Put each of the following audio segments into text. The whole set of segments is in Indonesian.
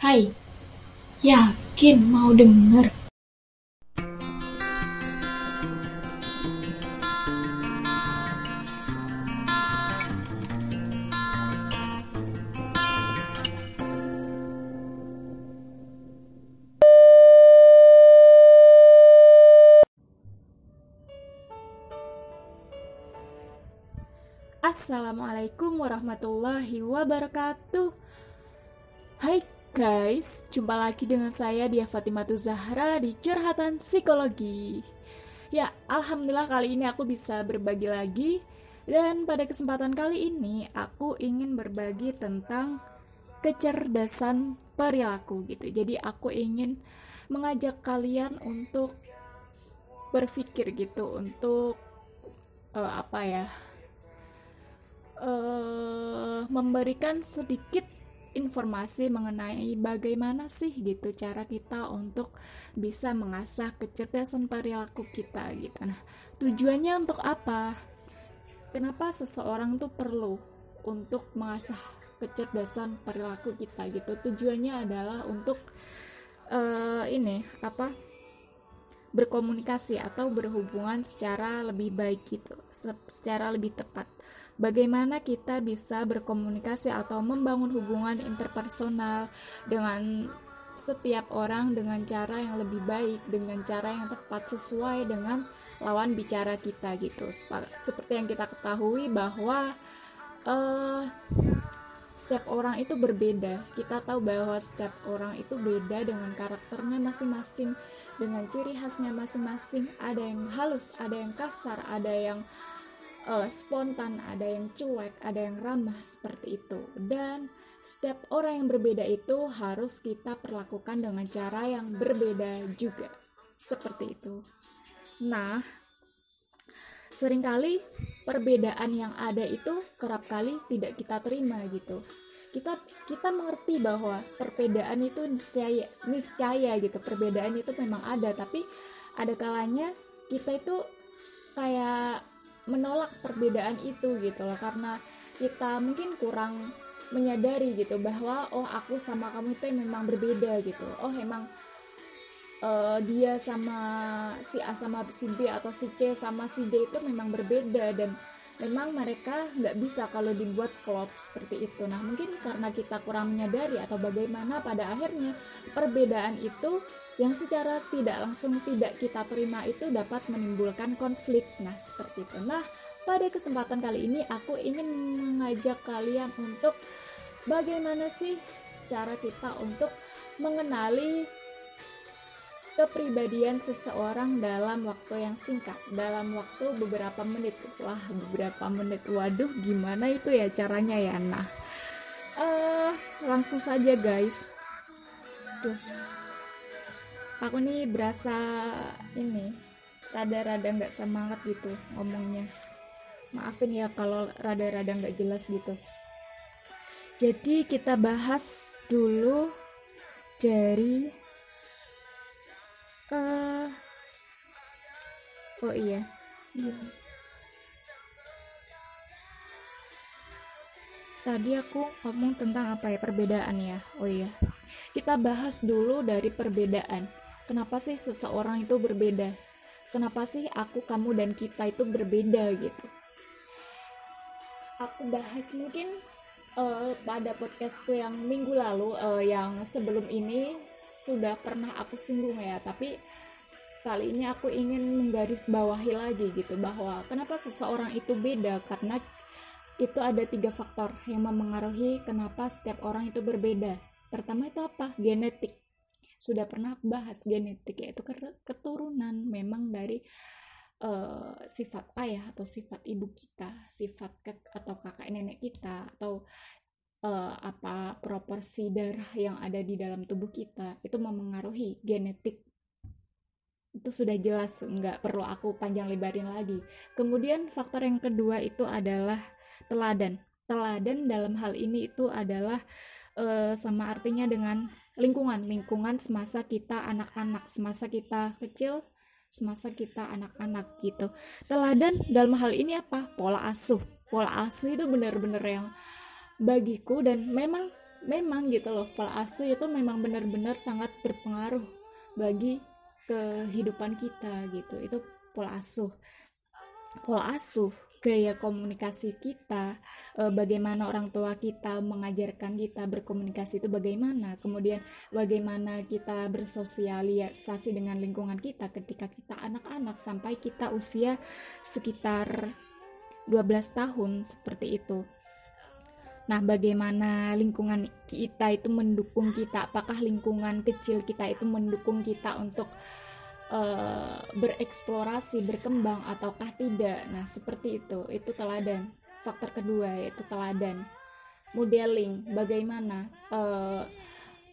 Hai, yakin mau denger? Assalamualaikum warahmatullahi wabarakatuh Hai guys, jumpa lagi dengan saya Dia Fatimatu Zahra di Curhatan Psikologi. Ya, Alhamdulillah kali ini aku bisa berbagi lagi. Dan pada kesempatan kali ini aku ingin berbagi tentang kecerdasan perilaku gitu. Jadi aku ingin mengajak kalian untuk berpikir gitu Untuk uh, apa ya uh, memberikan sedikit informasi mengenai bagaimana sih gitu cara kita untuk bisa mengasah kecerdasan perilaku kita gitu. Nah, tujuannya untuk apa? Kenapa seseorang tuh perlu untuk mengasah kecerdasan perilaku kita gitu? Tujuannya adalah untuk uh, ini apa? berkomunikasi atau berhubungan secara lebih baik gitu, secara lebih tepat bagaimana kita bisa berkomunikasi atau membangun hubungan interpersonal dengan setiap orang dengan cara yang lebih baik, dengan cara yang tepat sesuai dengan lawan bicara kita gitu. Seperti yang kita ketahui bahwa uh, setiap orang itu berbeda. Kita tahu bahwa setiap orang itu beda dengan karakternya masing-masing, dengan ciri khasnya masing-masing. Ada yang halus, ada yang kasar, ada yang spontan, ada yang cuek, ada yang ramah seperti itu. Dan setiap orang yang berbeda itu harus kita perlakukan dengan cara yang berbeda juga. Seperti itu. Nah, sering kali perbedaan yang ada itu kerap kali tidak kita terima gitu. Kita kita mengerti bahwa perbedaan itu niscaya niscaya gitu. Perbedaan itu memang ada, tapi ada kalanya kita itu kayak menolak perbedaan itu gitu loh. Karena kita mungkin kurang menyadari gitu bahwa oh aku sama kamu itu memang berbeda gitu. Oh emang uh, dia sama si A sama si B atau si C sama si D itu memang berbeda dan memang mereka nggak bisa kalau dibuat klop seperti itu. Nah mungkin karena kita kurang menyadari atau bagaimana pada akhirnya perbedaan itu yang secara tidak langsung tidak kita terima itu dapat menimbulkan konflik. Nah seperti itu. Nah pada kesempatan kali ini aku ingin mengajak kalian untuk bagaimana sih cara kita untuk mengenali kepribadian seseorang dalam waktu yang singkat, dalam waktu beberapa menit. Wah, beberapa menit. Waduh, gimana itu ya caranya ya? Nah, uh, langsung saja guys. Tuh. Aku nih berasa ini rada-rada nggak semangat gitu ngomongnya. Maafin ya kalau rada-rada nggak jelas gitu. Jadi kita bahas dulu dari uh, oh iya. Gini tadi aku ngomong tentang apa ya perbedaan ya? Oh iya. Kita bahas dulu dari perbedaan. Kenapa sih seseorang itu berbeda? Kenapa sih aku kamu dan kita itu berbeda gitu? Aku bahas mungkin uh, pada podcastku yang minggu lalu uh, yang sebelum ini sudah pernah aku singgung ya tapi kali ini aku ingin menggarisbawahi lagi gitu bahwa kenapa seseorang itu beda? Karena itu ada tiga faktor yang memengaruhi kenapa setiap orang itu berbeda. Pertama itu apa? Genetik. Sudah pernah bahas genetik yaitu keturunan memang dari uh, sifat ayah atau sifat ibu kita sifat atau kakak nenek kita atau uh, apa proporsi darah yang ada di dalam tubuh kita itu memengaruhi genetik. Itu sudah jelas nggak perlu aku panjang lebarin lagi. Kemudian faktor yang kedua itu adalah teladan. Teladan dalam hal ini itu adalah uh, sama artinya dengan lingkungan. Lingkungan semasa kita anak-anak semasa kita kecil semasa kita anak-anak gitu. Teladan dalam hal ini apa? Pola asuh. Pola asuh itu benar-benar yang bagiku dan memang memang gitu loh pola asuh itu memang benar-benar sangat berpengaruh bagi kehidupan kita gitu. Itu pola asuh pola asuh gaya komunikasi kita e, bagaimana orang tua kita mengajarkan kita berkomunikasi itu bagaimana? Kemudian bagaimana kita bersosialisasi dengan lingkungan kita ketika kita anak-anak sampai kita usia sekitar 12 tahun seperti itu Nah, bagaimana lingkungan kita itu mendukung kita? Apakah lingkungan kecil kita itu mendukung kita untuk uh, bereksplorasi, berkembang, ataukah tidak? Nah, seperti itu. Itu teladan. Faktor kedua yaitu teladan. Modeling, bagaimana uh,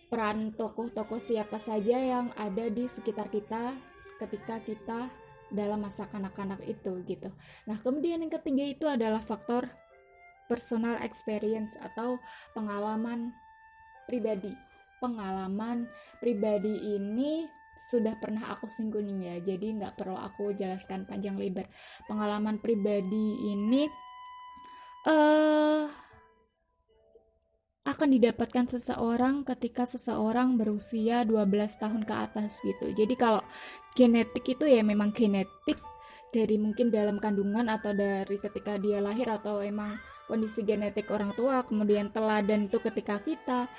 peran tokoh-tokoh siapa saja yang ada di sekitar kita ketika kita dalam masa kanak-kanak itu gitu. Nah, kemudian yang ketiga itu adalah faktor personal experience atau pengalaman pribadi. Pengalaman pribadi ini sudah pernah aku singgung ya, jadi nggak perlu aku jelaskan panjang lebar. Pengalaman pribadi ini uh, akan didapatkan seseorang ketika seseorang berusia 12 tahun ke atas gitu. Jadi kalau genetik itu ya memang genetik dari mungkin dalam kandungan atau dari ketika dia lahir atau emang kondisi genetik orang tua kemudian teladan itu ketika kita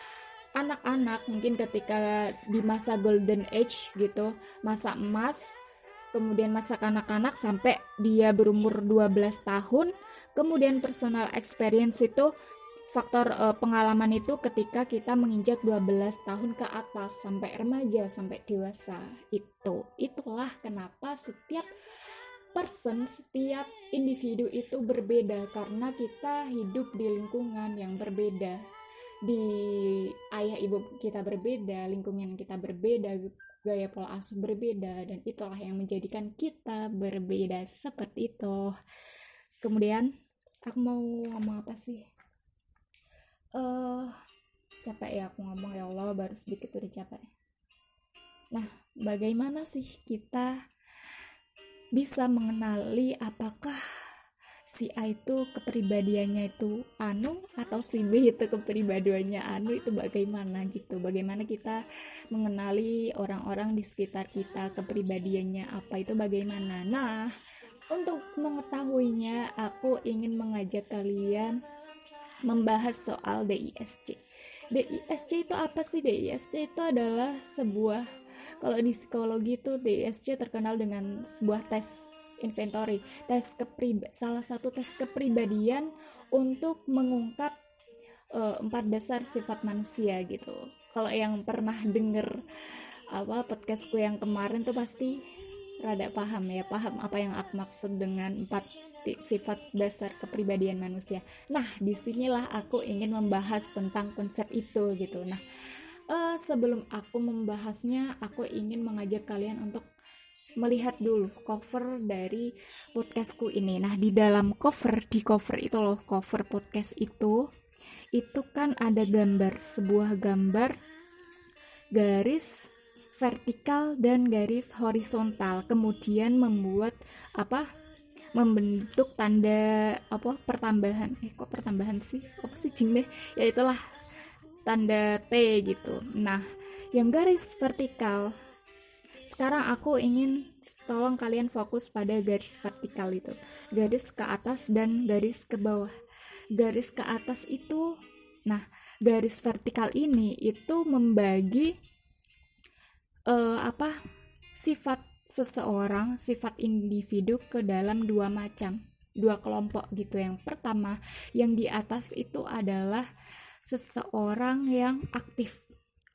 anak-anak mungkin ketika di masa golden age gitu masa emas kemudian masa kanak-kanak sampai dia berumur 12 tahun kemudian personal experience itu faktor uh, pengalaman itu ketika kita menginjak 12 tahun ke atas sampai remaja sampai dewasa itu. Itulah kenapa setiap person, setiap individu itu berbeda karena kita hidup di lingkungan yang berbeda. Di ayah ibu kita berbeda, lingkungan kita berbeda, gaya pola asuh berbeda dan itulah yang menjadikan kita berbeda seperti itu. Kemudian aku mau ngomong apa sih? Eh uh, capek ya aku ngomong ya Allah baru sedikit udah capek. Nah, bagaimana sih kita bisa mengenali apakah si A itu kepribadiannya itu anu atau si B itu kepribadiannya anu itu bagaimana gitu. Bagaimana kita mengenali orang-orang di sekitar kita kepribadiannya apa itu bagaimana. Nah untuk mengetahuinya aku ingin mengajak kalian membahas soal DISC DISC itu apa sih? DISC itu adalah sebuah kalau di psikologi itu DSC terkenal dengan sebuah tes inventory, tes keprib salah satu tes kepribadian untuk mengungkap uh, empat dasar sifat manusia gitu. Kalau yang pernah denger apa podcastku yang kemarin tuh pasti rada paham ya, paham apa yang aku maksud dengan empat sifat dasar kepribadian manusia. Nah, di sinilah aku ingin membahas tentang konsep itu gitu. Nah, uh, sebelum aku membahasnya, aku ingin mengajak kalian untuk melihat dulu cover dari podcastku ini. Nah, di dalam cover, di cover itu loh, cover podcast itu, itu kan ada gambar, sebuah gambar garis vertikal dan garis horizontal. Kemudian membuat apa? membentuk tanda apa pertambahan eh kok pertambahan sih apa sih jing deh ya itulah tanda T gitu. Nah, yang garis vertikal sekarang aku ingin tolong kalian fokus pada garis vertikal itu. Garis ke atas dan garis ke bawah. Garis ke atas itu nah, garis vertikal ini itu membagi uh, apa? sifat seseorang, sifat individu ke dalam dua macam, dua kelompok gitu. Yang pertama, yang di atas itu adalah seseorang yang aktif.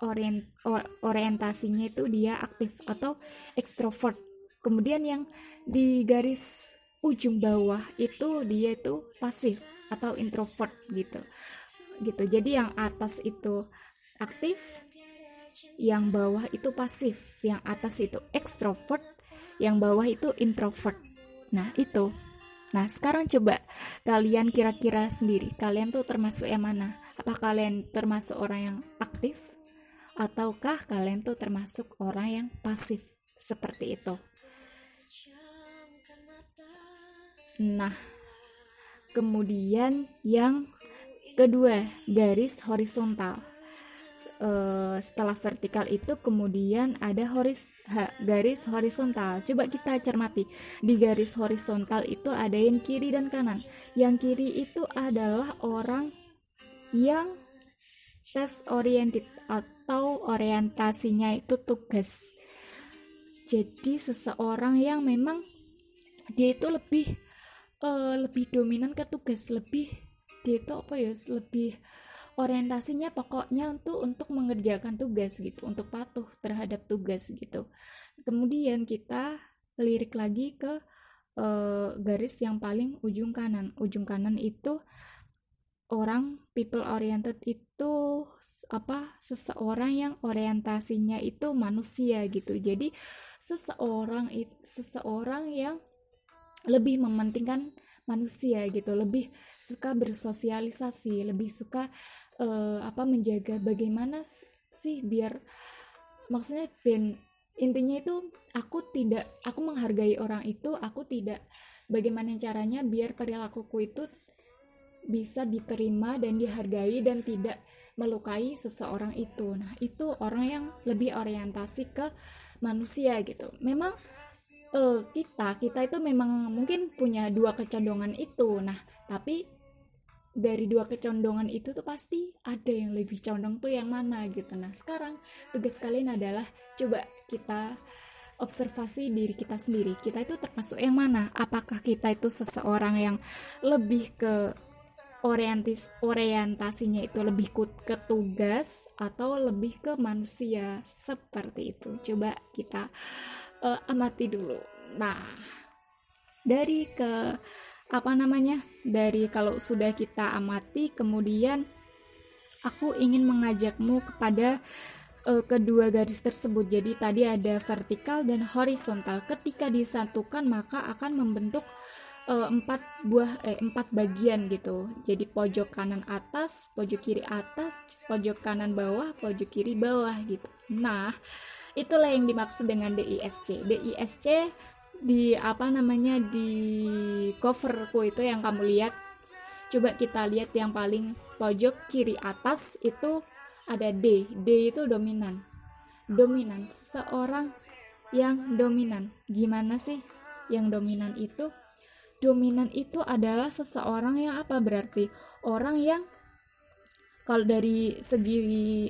Orient or, orientasinya itu dia aktif atau ekstrovert kemudian yang di garis ujung bawah itu dia itu pasif atau introvert gitu. Gitu. Jadi yang atas itu aktif yang bawah itu pasif yang atas itu ekstrovert yang bawah itu introvert. Nah itu Nah, sekarang coba kalian kira-kira sendiri, kalian tuh termasuk yang mana? Apa kalian termasuk orang yang aktif? Ataukah kalian tuh termasuk orang yang pasif seperti itu? Nah, kemudian yang kedua garis horizontal uh, setelah vertikal itu kemudian ada horis ha, garis horizontal. Coba kita cermati. Di garis horizontal itu ada yang kiri dan kanan. Yang kiri itu adalah orang yang test oriented atau orientasinya itu tugas. Jadi seseorang yang memang dia itu lebih uh, lebih dominan ke tugas, lebih dia itu apa ya, lebih orientasinya pokoknya untuk untuk mengerjakan tugas gitu untuk patuh terhadap tugas gitu. Kemudian kita lirik lagi ke uh, garis yang paling ujung kanan. Ujung kanan itu orang people oriented itu apa seseorang yang orientasinya itu manusia gitu. Jadi seseorang seseorang yang lebih mementingkan manusia gitu lebih suka bersosialisasi lebih suka uh, apa menjaga bagaimana sih biar maksudnya ben intinya itu aku tidak aku menghargai orang itu aku tidak bagaimana caranya biar perilakuku itu bisa diterima dan dihargai dan tidak melukai seseorang itu. Nah itu orang yang lebih orientasi ke manusia gitu. Memang uh, kita kita itu memang mungkin punya dua kecondongan itu. Nah tapi dari dua kecondongan itu tuh pasti ada yang lebih condong tuh yang mana gitu. Nah sekarang tugas kalian adalah coba kita observasi diri kita sendiri. Kita itu termasuk yang mana? Apakah kita itu seseorang yang lebih ke orientis orientasinya itu lebih ke tugas atau lebih ke manusia? Seperti itu. Coba kita uh, amati dulu. Nah dari ke apa namanya? Dari kalau sudah kita amati kemudian aku ingin mengajakmu kepada uh, kedua garis tersebut. Jadi tadi ada vertikal dan horizontal. Ketika disatukan maka akan membentuk uh, empat buah eh empat bagian gitu. Jadi pojok kanan atas pojok kiri atas pojok kanan bawah pojok kiri bawah gitu. Nah itulah yang dimaksud dengan DISC DISC di apa namanya di coverku itu yang kamu lihat. Coba kita lihat yang paling pojok kiri atas itu ada D. D itu dominan. Dominan. Seseorang yang dominan. Gimana sih yang dominan itu? Dominan itu adalah seseorang yang apa? Berarti orang yang kalau dari segi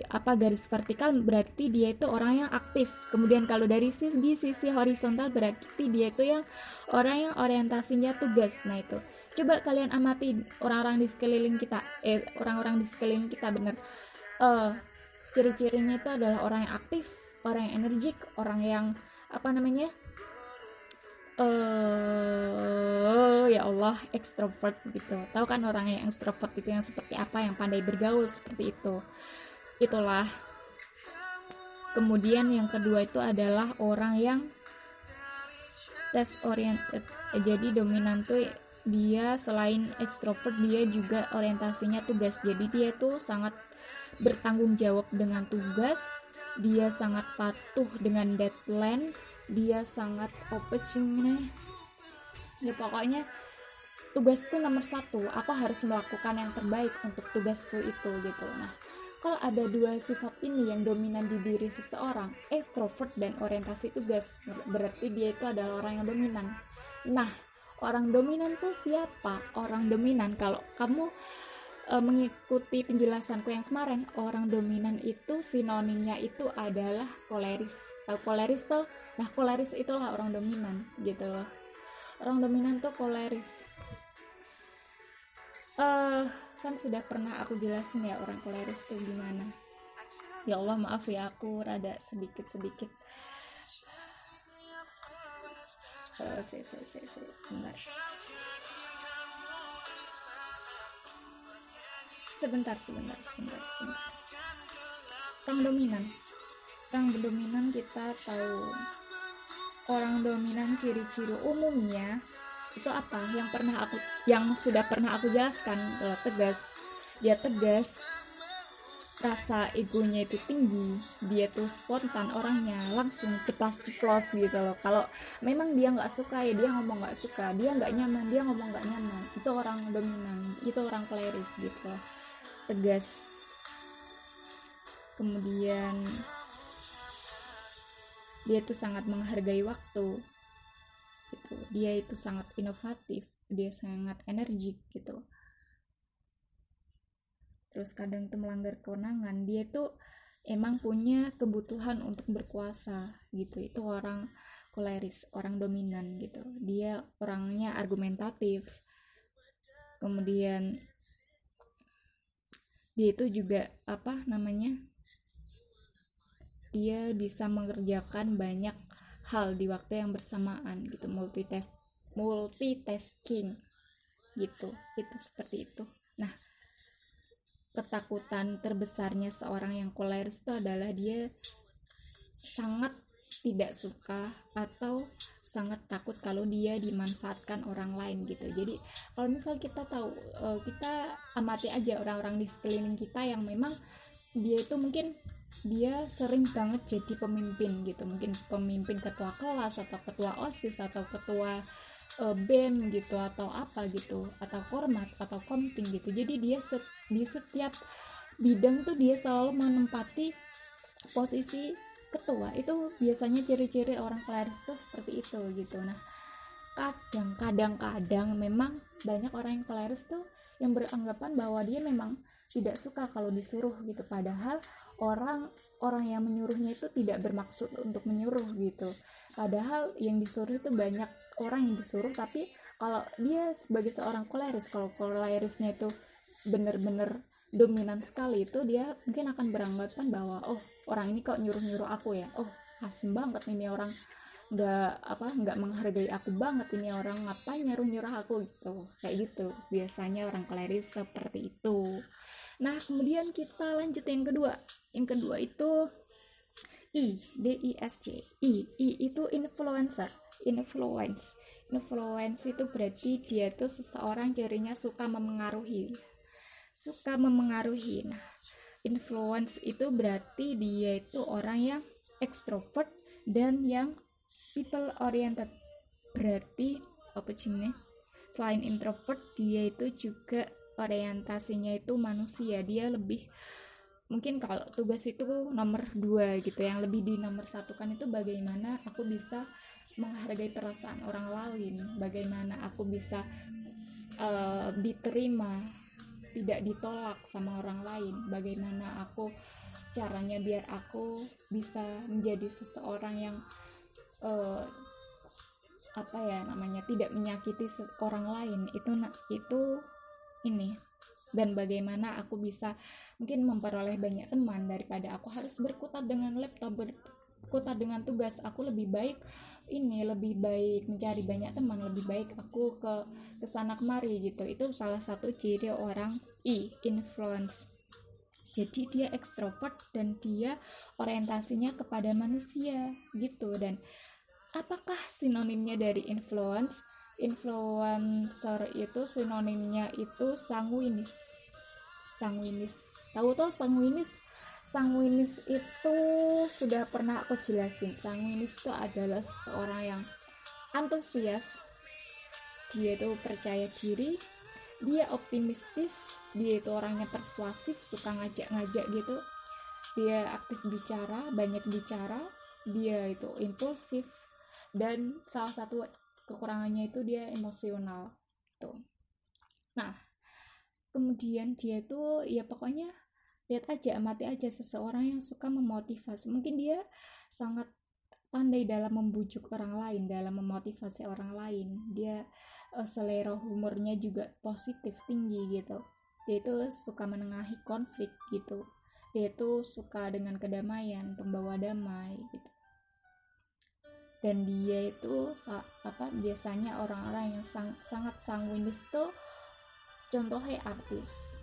apa garis vertikal berarti dia itu orang yang aktif. Kemudian kalau dari segi sisi horizontal berarti dia itu yang orang yang orientasinya tugas. Nah itu. Coba kalian amati orang-orang di sekeliling kita. Eh orang-orang di sekeliling kita bener. Uh, ciri-cirinya itu adalah orang yang aktif orang yang energik orang yang apa namanya uh, ya Allah ekstrovert gitu. Tahu kan orang yang ekstrovert itu yang seperti apa yang pandai bergaul seperti itu. Itulah. Kemudian yang kedua itu adalah orang yang test oriented jadi dominan tuh dia selain ekstrovert dia juga orientasinya tugas. Jadi dia tuh sangat bertanggung jawab dengan tugas. Dia sangat patuh dengan deadline dia sangat nih ya pokoknya tugas itu nomor satu aku harus melakukan yang terbaik untuk tugasku itu gitu. Nah kalau ada dua sifat ini yang dominan di diri seseorang extrovert dan orientasi tugas berarti dia itu adalah orang yang dominan. Nah orang dominan tuh siapa? Orang dominan kalau kamu e, mengikuti penjelasanku yang kemarin orang dominan itu sinonimnya itu adalah koleris tahu koleris tuh? Nah koleris itulah orang dominan gitu loh. Orang dominan tuh koleris uh, kan sudah pernah aku jelasin ya orang koleris tuh gimana. Ya Allah maaf ya aku rada sedikit sedikit uh, si, si, si, si. bentar sebentar sebentar sebentar sebentar. Orang dominan. Orang dominan kita tahu. Orang dominan ciri-ciri umumnya itu apa? Yang pernah aku yang sudah pernah aku jelaskan kalau tegas. Dia tegas rasa egonya itu tinggi dia tuh spontan orangnya langsung ceplas ceplos gitu loh. Kalau memang dia nggak suka ya dia ngomong nggak suka. Dia nggak nyaman dia ngomong nggak nyaman. Itu orang dominan itu orang kleris gitu tegas. Kemudian dia itu sangat menghargai waktu. Gitu. Dia itu sangat inovatif dia sangat energik gitu. Terus kadang itu melanggar kewenangan dia itu emang punya kebutuhan untuk berkuasa gitu. Itu orang koleris orang dominan gitu. Dia orangnya argumentatif. Kemudian dia itu juga apa namanya dia bisa mengerjakan banyak hal di waktu yang bersamaan gitu multitask multitasking gitu. Itu seperti itu. Nah ketakutan terbesarnya seorang yang koleris itu adalah dia sangat tidak suka atau sangat takut kalau dia dimanfaatkan orang lain gitu. Jadi kalau misal kita tahu eh, kita amati aja orang-orang di sekeliling kita yang memang dia itu mungkin dia sering banget jadi pemimpin gitu. Mungkin pemimpin ketua kelas atau ketua osis atau ketua uh, bem gitu atau apa gitu atau kormat atau komting gitu. Jadi dia set, di setiap bidang tuh dia selalu menempati posisi ketua itu biasanya ciri-ciri orang klaris tuh seperti itu gitu. Nah kadang kadang kadang memang banyak orang yang klaris tuh yang beranggapan bahwa dia memang tidak suka kalau disuruh gitu. Padahal orang orang yang menyuruhnya itu tidak bermaksud untuk menyuruh gitu. Padahal yang disuruh itu banyak orang yang disuruh tapi kalau dia sebagai seorang koleris kalau kolerisnya itu benar-benar dominan sekali itu dia mungkin akan beranggapan bahwa oh orang ini kok nyuruh-nyuruh aku ya oh asem banget ini orang nggak apa nggak menghargai aku banget ini orang ngapain nyuruh nyuruh aku gitu kayak gitu biasanya orang koleris seperti itu Nah, kemudian kita lanjut yang kedua. Yang kedua itu I, D I S C. I, I itu influencer, influence. Influence itu berarti dia tuh seseorang cirinya suka memengaruhi. Suka memengaruhi. Nah, influence itu berarti dia itu orang yang extrovert dan yang people oriented. Berarti apa sih Selain introvert, dia itu juga orientasinya itu manusia. Dia lebih mungkin kalau tugas itu nomor dua gitu yang lebih di nomor satu kan itu bagaimana aku bisa menghargai perasaan orang lain bagaimana aku bisa uh, diterima tidak ditolak sama orang lain. Bagaimana aku caranya biar aku bisa menjadi seseorang yang uh, apa ya namanya tidak menyakiti orang lain. Itu itu ini. Dan bagaimana aku bisa mungkin memperoleh banyak teman daripada aku harus berkutat dengan laptop berkutat dengan tugas aku lebih baik ini lebih baik mencari banyak teman lebih baik aku ke ke sana kemari gitu. Itu salah satu ciri orang i influence. Jadi dia ekstrovert dan dia orientasinya kepada manusia gitu. Dan apakah sinonimnya dari influence? Influencer itu sinonimnya itu sanguinis. Sanguinis. Tahu tuh sanguinis sanguinis itu sudah pernah aku jelasin. Sanguinis itu adalah seorang yang antusias. Dia itu percaya diri dia optimistis dia itu orangnya persuasif suka ngajak-ngajak gitu. Dia aktif bicara banyak bicara dia itu impulsif dan salah satu kekurangannya itu dia emosional tuh. Nah kemudian dia itu ya pokoknya lihat aja amati aja seseorang yang suka memotivasi. Mungkin dia sangat pandai dalam membujuk orang lain dalam memotivasi orang lain. Dia uh, selera humornya juga positif tinggi gitu. Dia itu suka menengahi konflik gitu. Dia itu suka dengan kedamaian pembawa damai gitu. Dan dia itu apa biasanya orang-orang yang sang, sangat sanguinis tuh contohnya artis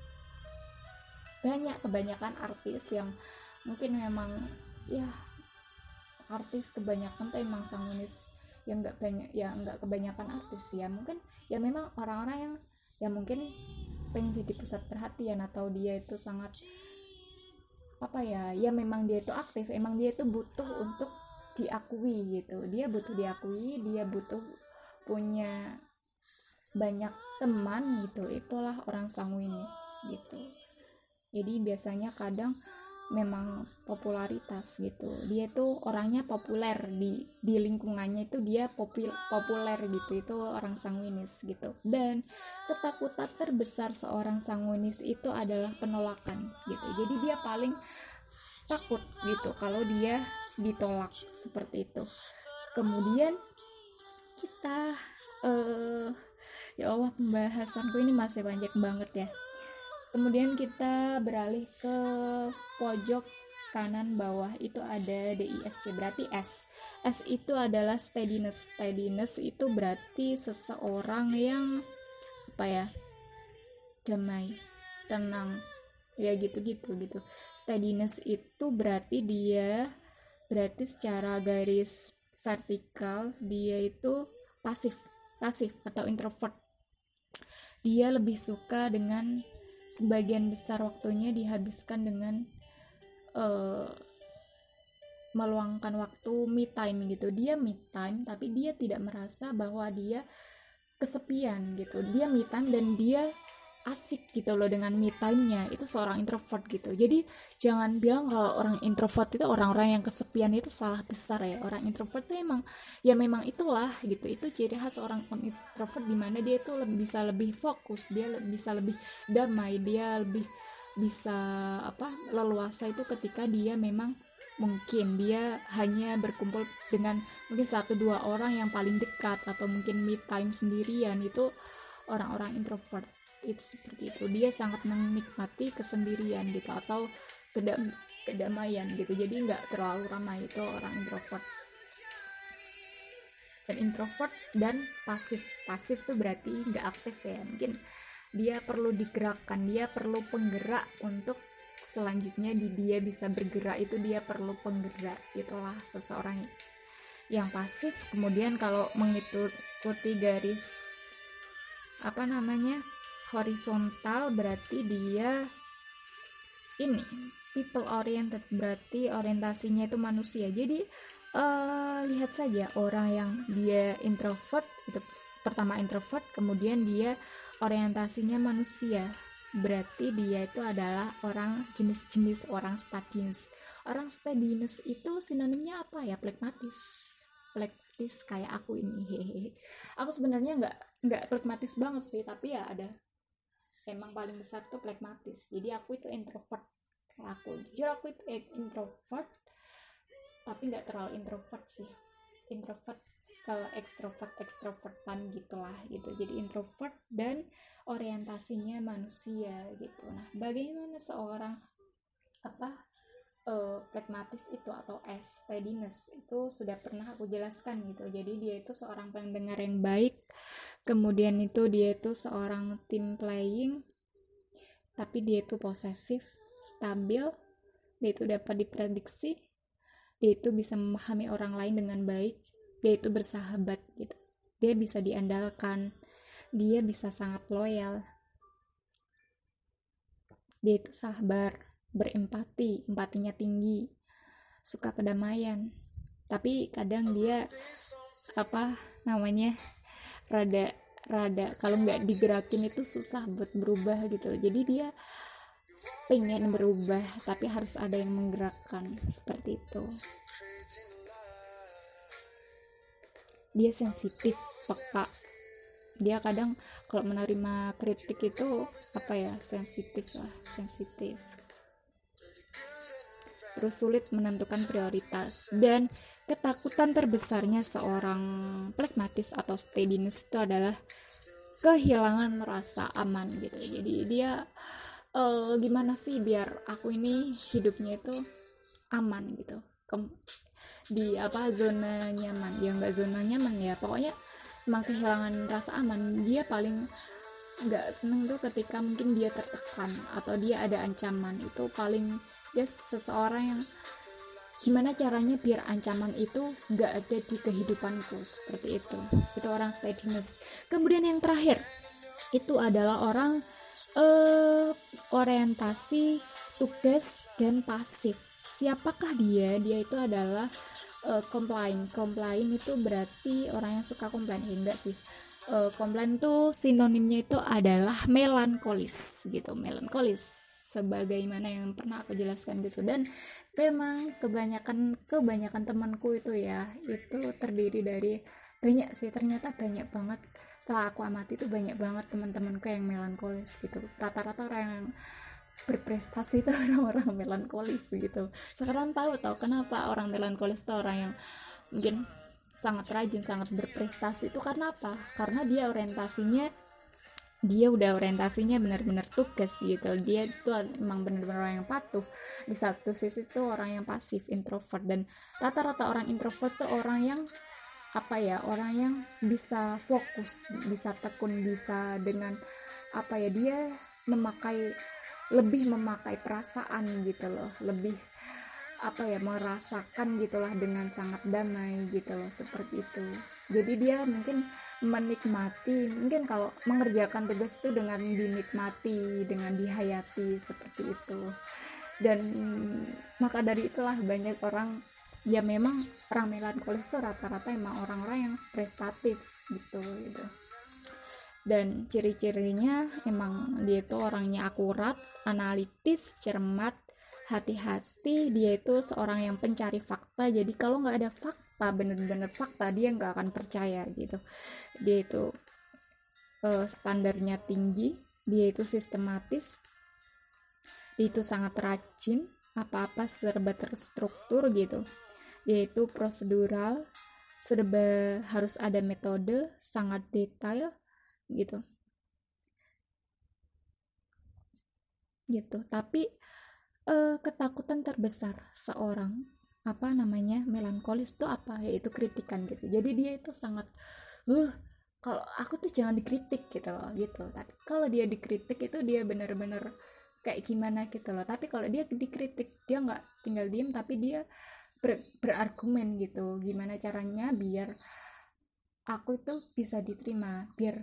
banyak kebanyakan artis yang mungkin memang ya artis kebanyakan tuh emang sanguinis yang nggak banyak ya nggak kebanyakan artis ya. Mungkin ya memang orang-orang yang ya mungkin pengen jadi pusat perhatian atau dia itu sangat apa ya ya memang dia itu aktif emang dia itu butuh untuk diakui gitu. Dia butuh diakui dia butuh punya banyak teman gitu. Itulah orang sanguinis gitu jadi biasanya kadang memang popularitas gitu. Dia tuh orangnya populer di di lingkungannya itu dia popul, populer gitu. Itu orang sanguinis gitu. Dan ketakutan terbesar seorang sanguinis itu adalah penolakan gitu. Jadi dia paling takut gitu kalau dia ditolak seperti itu. Kemudian kita uh, ya Allah pembahasanku ini masih banyak banget ya kemudian kita beralih ke pojok kanan bawah itu ada DISC berarti S. S itu adalah steadiness. Steadiness itu berarti seseorang yang apa ya damai tenang ya gitu-gitu gitu. Steadiness itu berarti dia berarti secara garis vertikal dia itu pasif pasif atau introvert. Dia lebih suka dengan sebagian besar waktunya dihabiskan dengan uh, meluangkan waktu me time gitu. Dia me time tapi dia tidak merasa bahwa dia kesepian gitu. Dia me time dan dia asik gitu loh dengan me time-nya. Itu seorang introvert gitu. Jadi jangan bilang kalau orang introvert itu orang-orang yang kesepian itu salah besar ya. Orang introvert itu emang ya memang itulah gitu. Itu ciri khas orang introvert di mana dia itu lebih bisa lebih fokus dia bisa lebih damai dia lebih bisa apa leluasa itu ketika dia memang mungkin dia hanya berkumpul dengan mungkin satu dua orang yang paling dekat atau mungkin me time sendirian. Itu orang-orang introvert itu seperti itu. Dia sangat menikmati kesendirian gitu atau kedam kedamaian gitu. Jadi nggak terlalu ramai itu orang introvert. Dan introvert dan pasif. Pasif tuh berarti nggak aktif ya. Mungkin dia perlu digerakkan. Dia perlu penggerak untuk selanjutnya di dia bisa bergerak. Itu dia perlu penggerak itulah seseorang yang pasif. Kemudian kalau mengikuti garis apa namanya horizontal berarti dia ini people oriented berarti orientasinya itu manusia. Jadi uh, lihat saja orang yang dia introvert itu pertama introvert kemudian dia orientasinya manusia. Berarti dia itu adalah orang jenis-jenis orang steadiness orang steadiness itu sinonimnya apa ya? Plekmatis. Plekmatis kayak aku ini hehehe. Aku sebenarnya nggak nggak plekmatis banget sih tapi ya ada emang paling besar tuh pragmatis. Jadi aku itu introvert. Kayak aku jujur aku itu introvert tapi nggak terlalu introvert sih. Introvert kalau ekstrovert ekstrovertan gitulah gitu. Jadi introvert dan orientasinya manusia gitu. Nah bagaimana seorang apa uh, pragmatis itu atau S steadiness itu sudah pernah aku jelaskan gitu. Jadi dia itu seorang pendengar yang baik kemudian itu dia itu seorang team playing tapi dia itu posesif stabil dia itu dapat diprediksi dia itu bisa memahami orang lain dengan baik dia itu bersahabat gitu. Dia bisa diandalkan dia bisa sangat loyal. Dia itu sabar berempati empatinya tinggi suka kedamaian. Tapi kadang dia apa namanya rada rada kalau nggak digerakin itu susah buat berubah gitu. Jadi dia pengen berubah tapi harus ada yang menggerakkan seperti itu. Dia sensitif peka. Dia kadang kalau menerima kritik itu apa ya sensitif lah sensitif. Terus sulit menentukan prioritas. Dan Ketakutan terbesarnya seorang plekmatis atau steadiness itu adalah kehilangan rasa aman gitu. Jadi dia uh, gimana sih biar aku ini hidupnya itu aman gitu. Kem di apa zona nyaman ya nggak zona nyaman ya pokoknya emang kehilangan rasa aman dia paling nggak seneng tuh ketika mungkin dia tertekan atau dia ada ancaman itu paling dia seseorang yang gimana caranya biar ancaman itu nggak ada di kehidupanku? Seperti itu. Itu orang steadiness. Kemudian yang terakhir itu adalah orang uh, orientasi tugas dan pasif. Siapakah dia? Dia itu adalah uh, complain complain itu berarti orang yang suka komplain. Ya enggak sih. Uh, komplain tuh sinonimnya itu adalah melankolis gitu. Melankolis sebagaimana yang pernah aku jelaskan gitu. Dan memang kebanyakan kebanyakan temanku itu ya itu terdiri dari banyak sih ternyata banyak banget. Setelah aku amati itu banyak banget teman-temanku yang melankolis gitu. Rata-rata orang yang berprestasi itu orang-orang melankolis gitu. Sekarang tahu tahu kenapa orang melankolis itu orang yang mungkin sangat rajin sangat berprestasi itu karena apa? Karena dia orientasinya dia udah orientasinya benar-benar tugas gitu. Dia itu emang benar-benar orang yang patuh. Di satu sisi itu orang yang pasif introvert. Dan rata-rata orang introvert tuh orang yang apa ya orang yang bisa fokus bisa tekun bisa dengan apa ya dia memakai lebih memakai perasaan gitu loh. Lebih apa ya merasakan gitulah dengan sangat damai gitu loh seperti itu. Jadi dia mungkin menikmati. Mungkin kalau mengerjakan tugas itu dengan dinikmati dengan dihayati seperti itu. Dan maka dari itulah banyak orang ya memang orang melankolis itu rata-rata emang orang-orang yang prestatif gitu gitu. Dan ciri-cirinya emang dia itu orangnya akurat analitis cermat hati-hati dia itu seorang yang pencari fakta. Jadi kalau nggak ada fakta bener-bener fakta dia nggak akan percaya gitu. Dia itu uh, standarnya tinggi dia itu sistematis dia itu sangat rajin apa-apa serba terstruktur gitu. Dia itu prosedural serba harus ada metode sangat detail gitu. Gitu. Tapi uh, ketakutan terbesar seorang apa namanya melankolis itu apa? Yaitu kritikan gitu. Jadi dia itu sangat uh kalau aku tuh jangan dikritik gitu loh gitu. Tapi kalau dia dikritik itu dia bener-bener kayak gimana gitu loh. Tapi kalau dia dikritik dia nggak tinggal diem tapi dia ber, berargumen gitu. Gimana caranya biar aku itu bisa diterima biar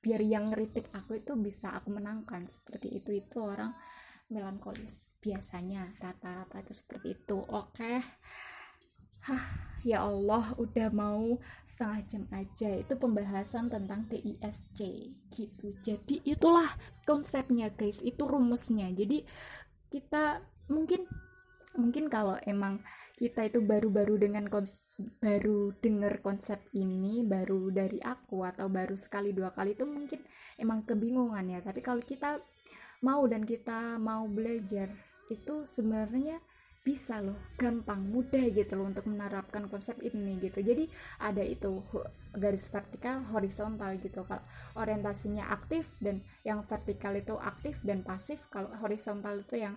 biar yang kritik aku itu bisa aku menangkan. Seperti itu itu orang melankolis biasanya rata-rata itu seperti itu. Oke. Okay. Hah, ya Allah udah mau setengah jam aja. Itu pembahasan tentang DISC gitu. Jadi itulah konsepnya guys. Itu rumusnya. Jadi kita mungkin mungkin kalau emang kita itu baru-baru dengan baru denger konsep ini baru dari aku atau baru sekali dua kali itu mungkin emang kebingungan ya. Tapi kalau kita mau dan kita mau belajar itu sebenarnya bisa loh gampang mudah gitu loh untuk menerapkan konsep ini gitu. Jadi ada itu garis vertikal horizontal gitu. Kalau orientasinya aktif dan yang vertikal itu aktif dan pasif kalau horizontal itu yang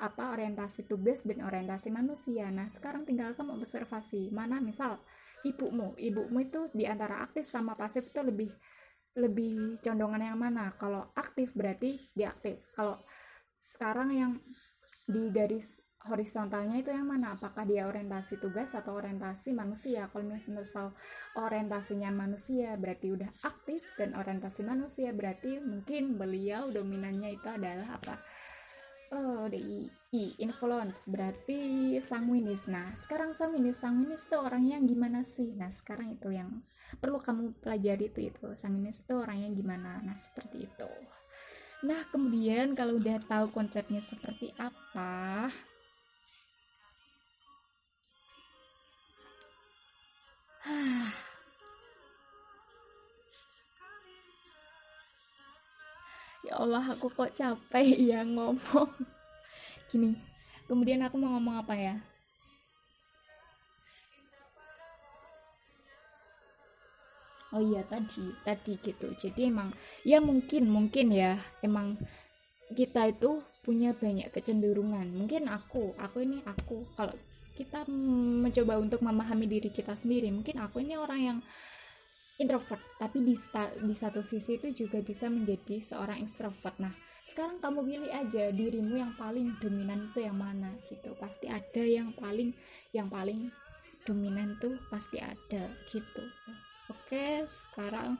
apa orientasi tugas dan orientasi manusia. Nah sekarang tinggal kamu observasi mana misal ibumu ibumu itu di antara aktif sama pasif itu lebih lebih condongan yang mana? Kalau aktif berarti dia aktif kalau sekarang yang di garis horizontalnya itu yang mana? Apakah dia orientasi tugas atau orientasi manusia? Kalau misal orientasinya manusia berarti udah aktif dan orientasi manusia berarti mungkin beliau dominannya itu adalah apa? Oh DI influence. Berarti sanguinis. Nah sekarang sanguinis. Sanguinis itu orangnya gimana sih? Nah sekarang itu yang perlu kamu pelajari itu itu. Sanguinis itu orangnya gimana? Nah seperti itu. Nah kemudian kalau udah tahu konsepnya seperti apa ya Allah aku kok capek ya ngomong gini kemudian aku mau ngomong apa ya? Oh iya tadi tadi gitu. Jadi emang ya mungkin mungkin ya emang kita itu punya banyak kecenderungan. Mungkin aku aku ini aku kalau kita mencoba untuk memahami diri kita sendiri mungkin aku ini orang yang introvert. Tapi di, di satu sisi itu juga bisa menjadi seorang extrovert. Nah sekarang kamu pilih aja dirimu yang paling dominan itu yang mana gitu. Pasti ada yang paling yang paling dominan tuh pasti ada gitu. Oke, sekarang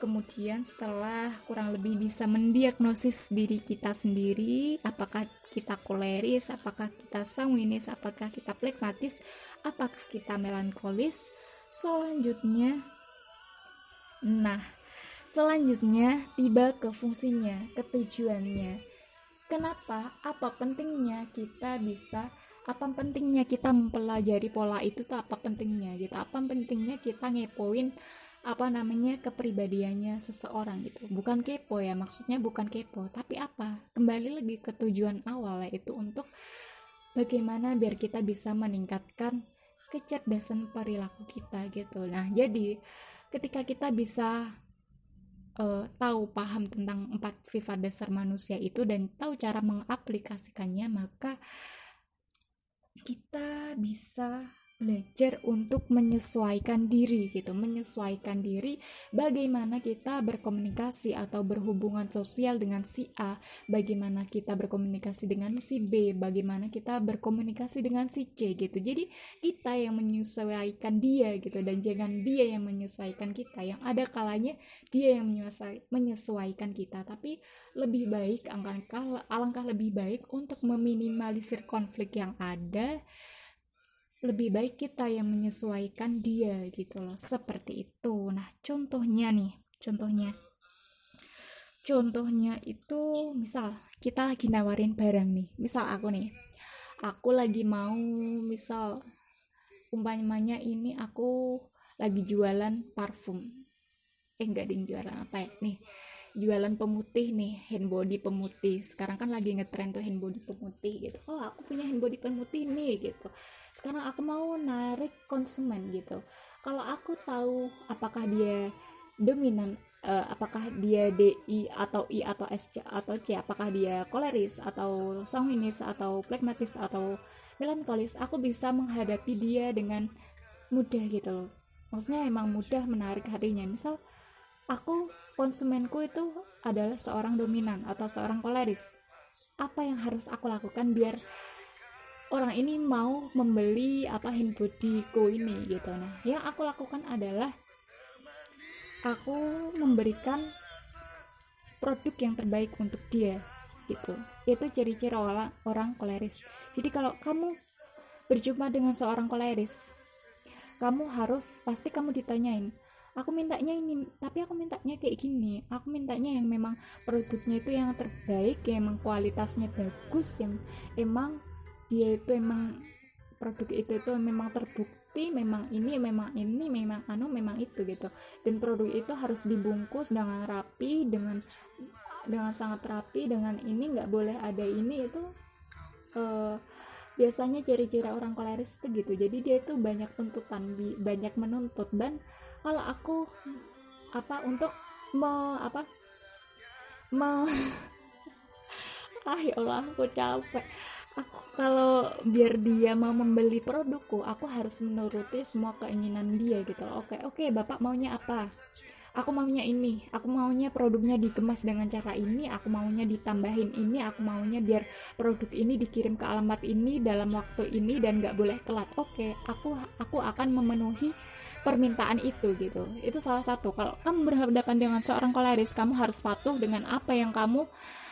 kemudian setelah kurang lebih bisa mendiagnosis diri kita sendiri, apakah kita koleris, apakah kita sanguinis, apakah kita plekmatis, apakah kita melankolis, selanjutnya. Nah selanjutnya tiba ke fungsinya ke tujuannya. Kenapa? Apa pentingnya kita bisa apa pentingnya kita mempelajari pola itu tuh apa pentingnya gitu? Apa pentingnya kita ngepoin apa namanya kepribadiannya seseorang gitu? Bukan kepo ya maksudnya bukan kepo tapi apa? Kembali lagi ke tujuan awal yaitu untuk bagaimana biar kita bisa meningkatkan kecerdasan perilaku kita gitu. Nah jadi ketika kita bisa uh, tahu paham tentang empat sifat dasar manusia itu dan tahu cara mengaplikasikannya maka kita bisa belajar untuk menyesuaikan diri gitu menyesuaikan diri bagaimana kita berkomunikasi atau berhubungan sosial dengan si A bagaimana kita berkomunikasi dengan si B bagaimana kita berkomunikasi dengan si C gitu. Jadi kita yang menyesuaikan dia gitu dan jangan dia yang menyesuaikan kita yang ada kalanya dia yang menyesuaikan kita. Tapi lebih baik alangkah alangkah lebih baik untuk meminimalisir konflik yang ada lebih baik kita yang menyesuaikan dia gitu loh seperti itu. Nah contohnya nih contohnya. Contohnya itu misal kita lagi nawarin barang nih misal aku nih aku lagi mau misal umpamanya ini aku lagi jualan parfum. Eh enggak ding jualan apa ya? Nih jualan pemutih nih hand body pemutih. Sekarang kan lagi ngetren tuh hand body pemutih gitu. Oh aku punya hand body pemutih nih gitu. Sekarang aku mau narik konsumen gitu. Kalau aku tahu apakah dia dominan uh, apakah dia DI atau I atau S atau C apakah dia koleris atau sanguinis atau plekmatis atau melankolis aku bisa menghadapi dia dengan mudah gitu loh. Maksudnya emang mudah menarik hatinya. Misal aku konsumenku itu adalah seorang dominan atau seorang koleris apa yang harus aku lakukan biar orang ini mau membeli apa handbodyku ini gitu. Nah yang aku lakukan adalah aku memberikan produk yang terbaik untuk dia gitu. Itu ciri-ciri orang orang koleris jadi kalau kamu berjumpa dengan seorang koleris kamu harus pasti kamu ditanyain aku mintanya ini tapi aku mintanya kayak gini. Aku mintanya yang memang produknya itu yang terbaik yang emang kualitasnya bagus yang emang dia itu emang produk itu itu memang terbukti memang ini memang ini memang anu memang itu gitu. Dan produk itu harus dibungkus dengan rapi dengan dengan sangat rapi dengan ini nggak boleh ada ini itu uh, biasanya ciri-ciri orang koleris itu gitu. Jadi dia itu banyak tuntutan banyak menuntut dan kalau aku apa untuk me apa me ah ya Allah aku capek. Aku kalau biar dia mau membeli produkku aku harus menuruti semua keinginan dia gitu loh. Oke oke bapak maunya apa? Aku maunya ini. Aku maunya produknya dikemas dengan cara ini aku maunya ditambahin ini aku maunya biar produk ini dikirim ke alamat ini dalam waktu ini dan nggak boleh telat. Oke aku aku akan memenuhi permintaan itu gitu. Itu salah satu. Kalau kamu berhadapan dengan seorang koleris kamu harus patuh dengan apa yang kamu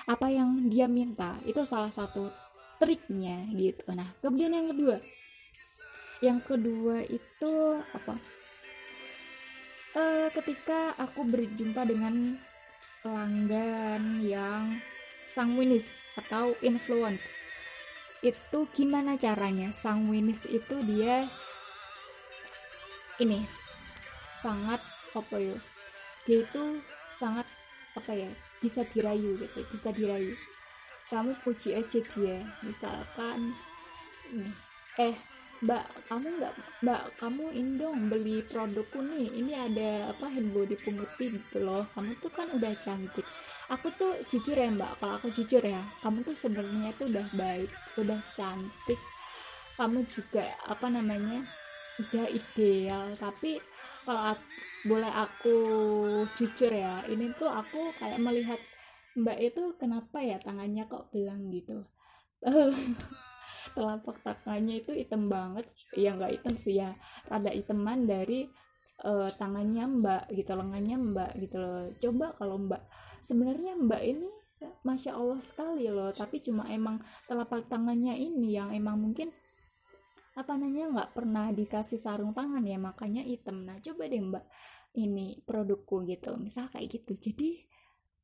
apa yang dia minta. Itu salah satu triknya gitu. Nah kemudian yang kedua. Yang kedua itu apa? Uh, ketika aku berjumpa dengan pelanggan yang sanguinis atau influence itu gimana caranya? Sanguinis itu dia ini. Sangat apa ya? Dia itu sangat apa ya? Bisa dirayu gitu bisa dirayu. Kamu puji aja dia. Misalkan eh mbak kamu nggak mbak kamu indong beli produkku nih. Ini ada apa hand body pemutih gitu loh. Kamu tuh kan udah cantik. Aku tuh jujur ya mbak. Kalau aku jujur ya kamu tuh sebenarnya tuh udah baik udah cantik. Kamu juga apa namanya udah ideal tapi kalau aku, boleh aku jujur ya ini tuh aku kayak melihat mbak itu kenapa ya tangannya kok belang gitu. Telapak tangannya itu hitam banget ya nggak hitam sih ya rada hiteman dari uh, tangannya mbak gitu lengannya mbak gitu loh. Coba kalau mbak sebenarnya mbak ini masya allah sekali loh tapi cuma emang telapak tangannya ini yang emang mungkin apa namanya nggak pernah dikasih sarung tangan ya makanya hitam nah coba deh mbak ini produkku gitu. Misal kayak gitu. Jadi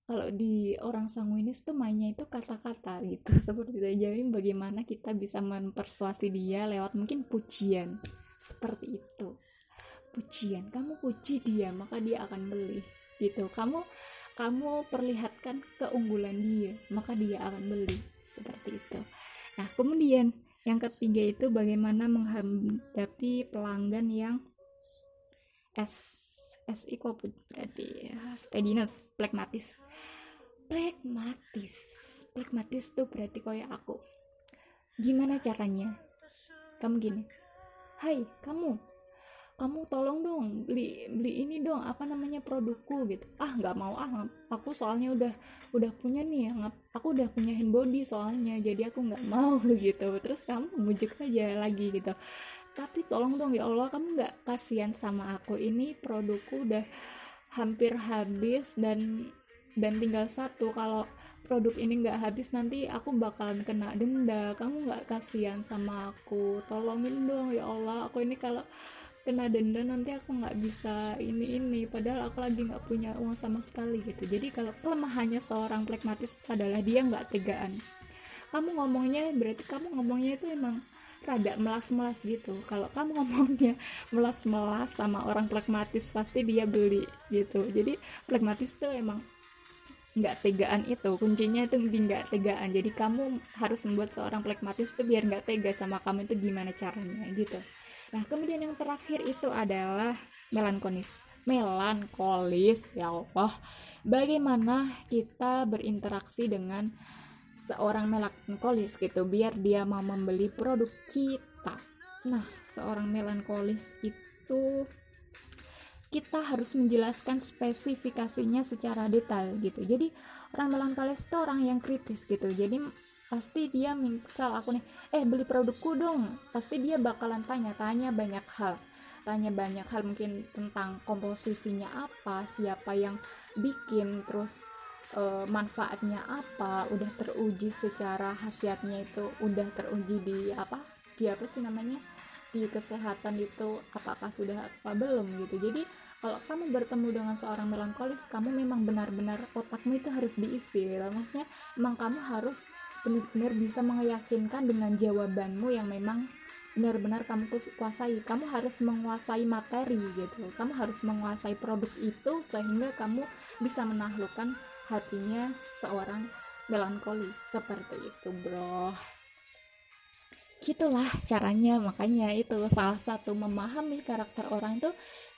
kalau di orang sanguinis tuh mainnya itu kata-kata gitu. Seperti itu jadi bagaimana kita bisa mempersuasi dia lewat mungkin pujian. Seperti itu. Pujian. Kamu puji dia maka dia akan beli gitu. Kamu kamu perlihatkan keunggulan dia maka dia akan beli. Seperti itu. Nah kemudian yang ketiga itu bagaimana menghadapi pelanggan yang S SI koput berarti steadiness plekmatis. Plekmatis. Plekmatis tuh berarti kayak aku. Gimana caranya? Kamu gini. Hai kamu kamu tolong dong beli beli ini dong apa namanya produkku gitu. Ah nggak mau ah aku soalnya udah udah punya nih aku udah punya hand body soalnya jadi aku nggak mau gitu. Terus kamu bujuk aja lagi gitu. Tapi tolong dong ya Allah kamu nggak kasihan sama aku ini produkku udah hampir habis dan dan tinggal satu. Kalau produk ini nggak habis nanti aku bakalan kena denda. Kamu nggak kasihan sama aku tolongin dong ya Allah. Aku ini kalau kena denda nanti aku nggak bisa ini ini. Padahal aku lagi nggak punya uang sama sekali gitu. Jadi kalau kelemahannya seorang plekmatis adalah dia nggak tegaan. Kamu ngomongnya berarti kamu ngomongnya itu emang rada melas-melas gitu. Kalau kamu ngomongnya melas-melas sama orang pragmatis pasti dia beli gitu. Jadi pragmatis tuh emang nggak tegaan itu. Kuncinya itu di nggak tegaan. Jadi kamu harus membuat seorang pragmatis tuh biar nggak tega sama kamu itu gimana caranya gitu nah kemudian yang terakhir itu adalah melankolis. Melankolis ya Allah. Bagaimana kita berinteraksi dengan seorang melankolis gitu biar dia mau membeli produk kita. Nah seorang melankolis itu kita harus menjelaskan spesifikasinya secara detail gitu. Jadi orang melankolis itu orang yang kritis gitu. Jadi pasti dia misal aku nih. Eh beli produkku dong. Pasti dia bakalan tanya-tanya banyak hal. Tanya banyak hal mungkin tentang komposisinya apa siapa yang bikin terus uh, manfaatnya apa udah teruji secara khasiatnya itu udah teruji di apa di apa sih namanya di kesehatan itu apakah sudah apa belum gitu. Jadi kalau kamu bertemu dengan seorang melankolis kamu memang benar-benar otakmu itu harus diisi. Gitu. maksudnya memang kamu harus benar-benar bisa meyakinkan dengan jawabanmu yang memang benar-benar kamu kuasai. Kamu harus menguasai materi gitu. Kamu harus menguasai produk itu sehingga kamu bisa menaklukkan hatinya seorang melankolis seperti itu bro. Gitulah caranya. Makanya itu salah satu memahami karakter orang itu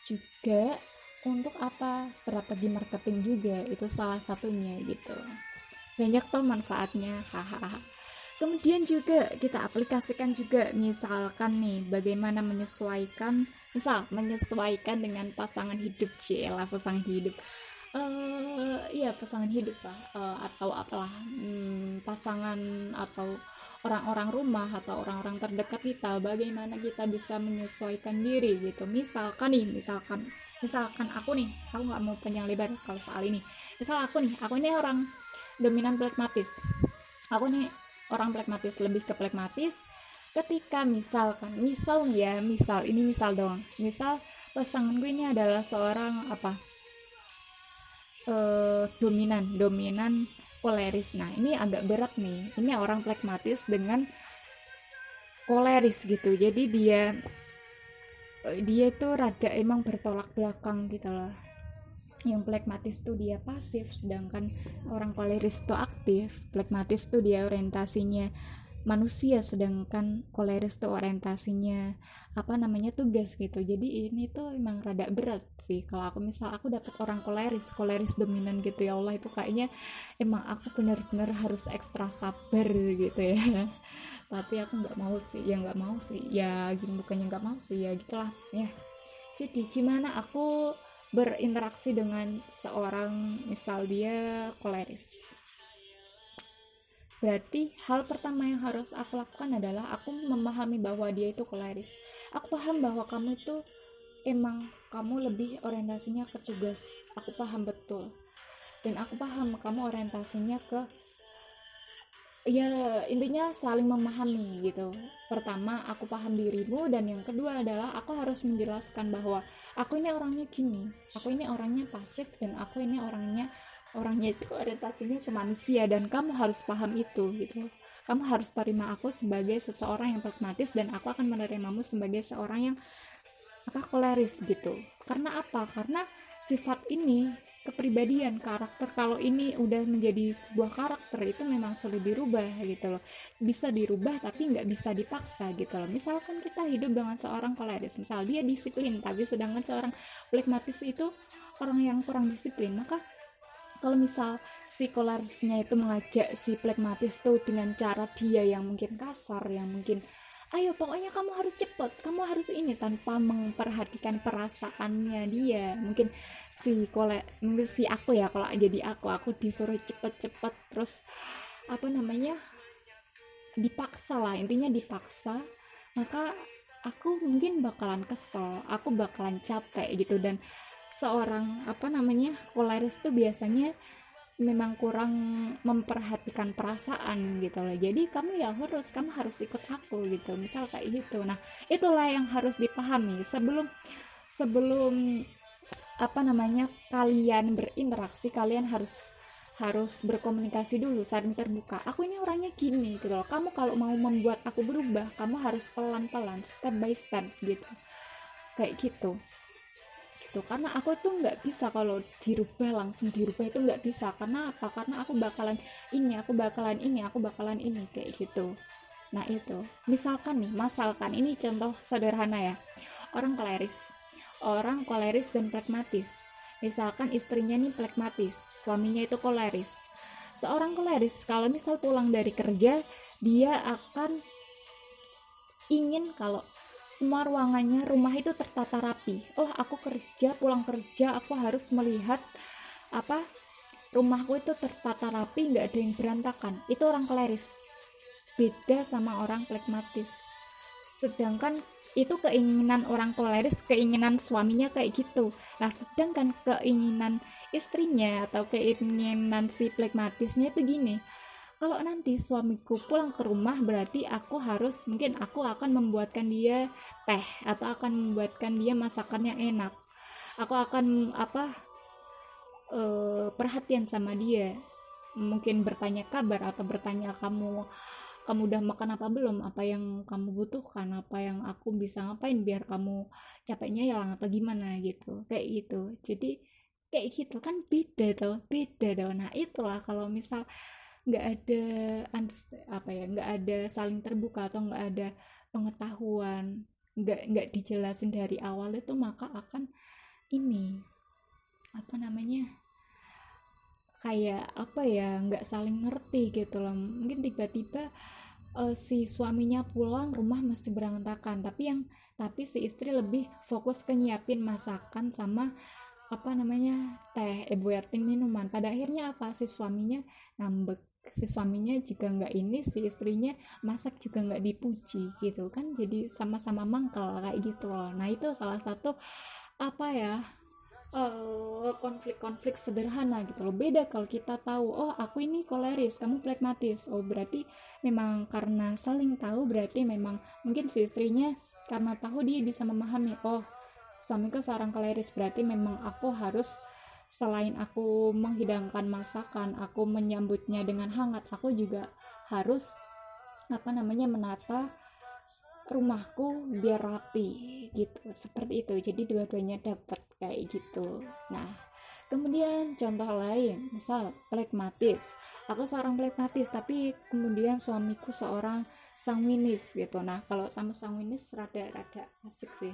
juga untuk apa? Strategi marketing juga itu salah satunya gitu banyak tuh manfaatnya hahaha. Kemudian juga kita aplikasikan juga misalkan nih bagaimana menyesuaikan misal menyesuaikan dengan pasangan hidup cila pasangan hidup. Uh, iya pasangan hidup lah uh, atau apalah hmm, pasangan atau orang-orang rumah atau orang-orang terdekat kita bagaimana kita bisa menyesuaikan diri gitu. Misalkan nih misalkan misalkan aku nih aku nggak mau panjang lebar kalau soal ini. Misal aku nih aku ini orang dominan plekmatis. Aku nih orang plekmatis lebih ke plekmatis ketika misalkan misal ya misal ini misal dong misal pasangan gue ini adalah seorang apa? Uh, dominan dominan koleris nah ini agak berat nih. Ini orang plekmatis dengan koleris gitu. Jadi dia eh, dia tuh rada emang bertolak belakang gitu loh yang plekmatis tuh dia pasif sedangkan orang koleris tuh aktif. Plekmatis tuh dia orientasinya manusia sedangkan koleris tuh orientasinya apa namanya tugas gitu. Jadi ini tuh emang rada berat sih. Kalau aku misal aku dapat orang koleris koleris dominan gitu ya Allah itu kayaknya emang aku benar-benar harus ekstra sabar gitu ya. Tapi aku nggak mau sih ya nggak mau sih. Ya gini bukannya nggak mau sih ya gitulah ya. Jadi gimana aku berinteraksi dengan seorang misal dia koleris Berarti hal pertama yang harus aku lakukan adalah aku memahami bahwa dia itu koleris. Aku paham bahwa kamu itu emang kamu lebih orientasinya ke tugas. Aku paham betul. Dan aku paham kamu orientasinya ke ya intinya saling memahami gitu. Pertama aku paham dirimu dan yang kedua adalah aku harus menjelaskan bahwa aku ini orangnya gini aku ini orangnya pasif dan aku ini orangnya orangnya itu orientasinya ke manusia dan kamu harus paham itu gitu. Kamu harus terima aku sebagai seseorang yang pragmatis dan aku akan menerimamu sebagai seorang yang apa koleris gitu. Karena apa? Karena sifat ini kepribadian karakter. Kalau ini udah menjadi sebuah karakter itu memang sulit dirubah gitu loh. Bisa dirubah tapi nggak bisa dipaksa gitu loh. Misalkan kita hidup dengan seorang koleris misal dia disiplin tapi sedangkan seorang pragmatis itu orang yang kurang disiplin maka kalau misal si kolerisnya itu mengajak si pragmatis tuh dengan cara dia yang mungkin kasar yang mungkin ayo pokoknya kamu harus cepet. Kamu harus ini tanpa memperhatikan perasaannya dia. Mungkin si kole mungkin si aku ya kalau jadi aku aku disuruh cepet-cepet terus apa namanya dipaksa lah intinya dipaksa. Maka aku mungkin bakalan kesel aku bakalan capek gitu. Dan seorang apa namanya koleris tuh biasanya memang kurang memperhatikan perasaan gitu loh. Jadi kamu ya harus kamu harus ikut aku gitu misal kayak gitu. Nah itulah yang harus dipahami. Sebelum sebelum apa namanya kalian berinteraksi kalian harus harus berkomunikasi dulu saling terbuka. Aku ini orangnya gini gitu loh. Kamu kalau mau membuat aku berubah kamu harus pelan-pelan step by step gitu. Kayak gitu gitu. Karena aku tuh nggak bisa kalau dirubah langsung dirubah itu nggak bisa. Karena apa? Karena aku bakalan ini aku bakalan ini aku bakalan ini kayak gitu. Nah itu. Misalkan nih masalkan ini contoh sederhana ya. Orang koleris orang koleris dan pragmatis misalkan istrinya nih pragmatis suaminya itu koleris. Seorang koleris kalau misal pulang dari kerja dia akan ingin kalau semua ruangannya rumah itu tertata rapi. Oh aku kerja pulang kerja aku harus melihat apa rumahku itu tertata rapi nggak ada yang berantakan. Itu orang kleris. Beda sama orang pragmatis sedangkan itu keinginan orang koleris keinginan suaminya kayak gitu. Nah sedangkan keinginan istrinya atau keinginan si pragmatisnya itu gini kalau nanti suamiku pulang ke rumah berarti aku harus mungkin aku akan membuatkan dia teh atau akan membuatkan dia masakan yang enak. Aku akan apa uh, perhatian sama dia. Mungkin bertanya kabar atau bertanya kamu kamu udah makan apa belum? Apa yang kamu butuhkan? Apa yang aku bisa ngapain biar kamu capeknya hilang atau gimana gitu? Kayak gitu. Jadi kayak gitu kan beda tuh beda tuh nah itulah kalau misal nggak ada apa ya nggak ada saling terbuka atau nggak ada pengetahuan nggak nggak dijelasin dari awal itu maka akan ini apa namanya kayak apa ya nggak saling ngerti gitu loh. Mungkin tiba-tiba uh, si suaminya pulang rumah masih berantakan. Tapi yang tapi si istri lebih fokus ke nyiapin masakan sama apa namanya teh eh, minuman. Pada akhirnya apa? Si suaminya ngambek si suaminya juga nggak ini si istrinya masak juga nggak dipuji gitu kan. Jadi sama-sama mangkal kayak gitu loh. Nah itu salah satu apa ya eh, konflik-konflik sederhana gitu loh. Beda kalau kita tahu oh aku ini koleris kamu pragmatis. Oh berarti memang karena saling tahu berarti memang mungkin si istrinya karena tahu dia bisa memahami oh suamiku seorang koleris berarti memang aku harus selain aku menghidangkan masakan, aku menyambutnya dengan hangat, aku juga harus apa namanya menata rumahku biar rapi gitu. Seperti itu. Jadi dua-duanya dapat kayak gitu. Nah kemudian contoh lain misal pragmatis aku seorang pragmatis tapi kemudian suamiku seorang sanguinis gitu. Nah kalau sama sanguinis rada-rada asik sih.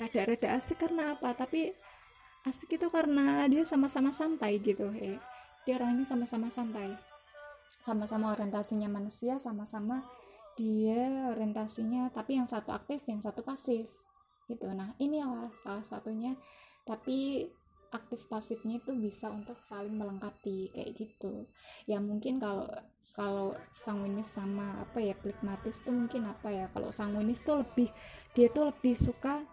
Rada-rada asik karena apa? Tapi asik itu karena dia sama-sama santai gitu ya dia orangnya sama-sama santai. Sama-sama orientasinya manusia sama-sama dia orientasinya tapi yang satu aktif yang satu pasif gitu. Nah inilah salah satunya. Tapi aktif pasifnya itu bisa untuk saling melengkapi kayak gitu. Ya mungkin kalau kalau sanguinis sama apa ya pragmatis tuh mungkin apa ya? Kalau sanguinis tuh lebih dia tuh lebih suka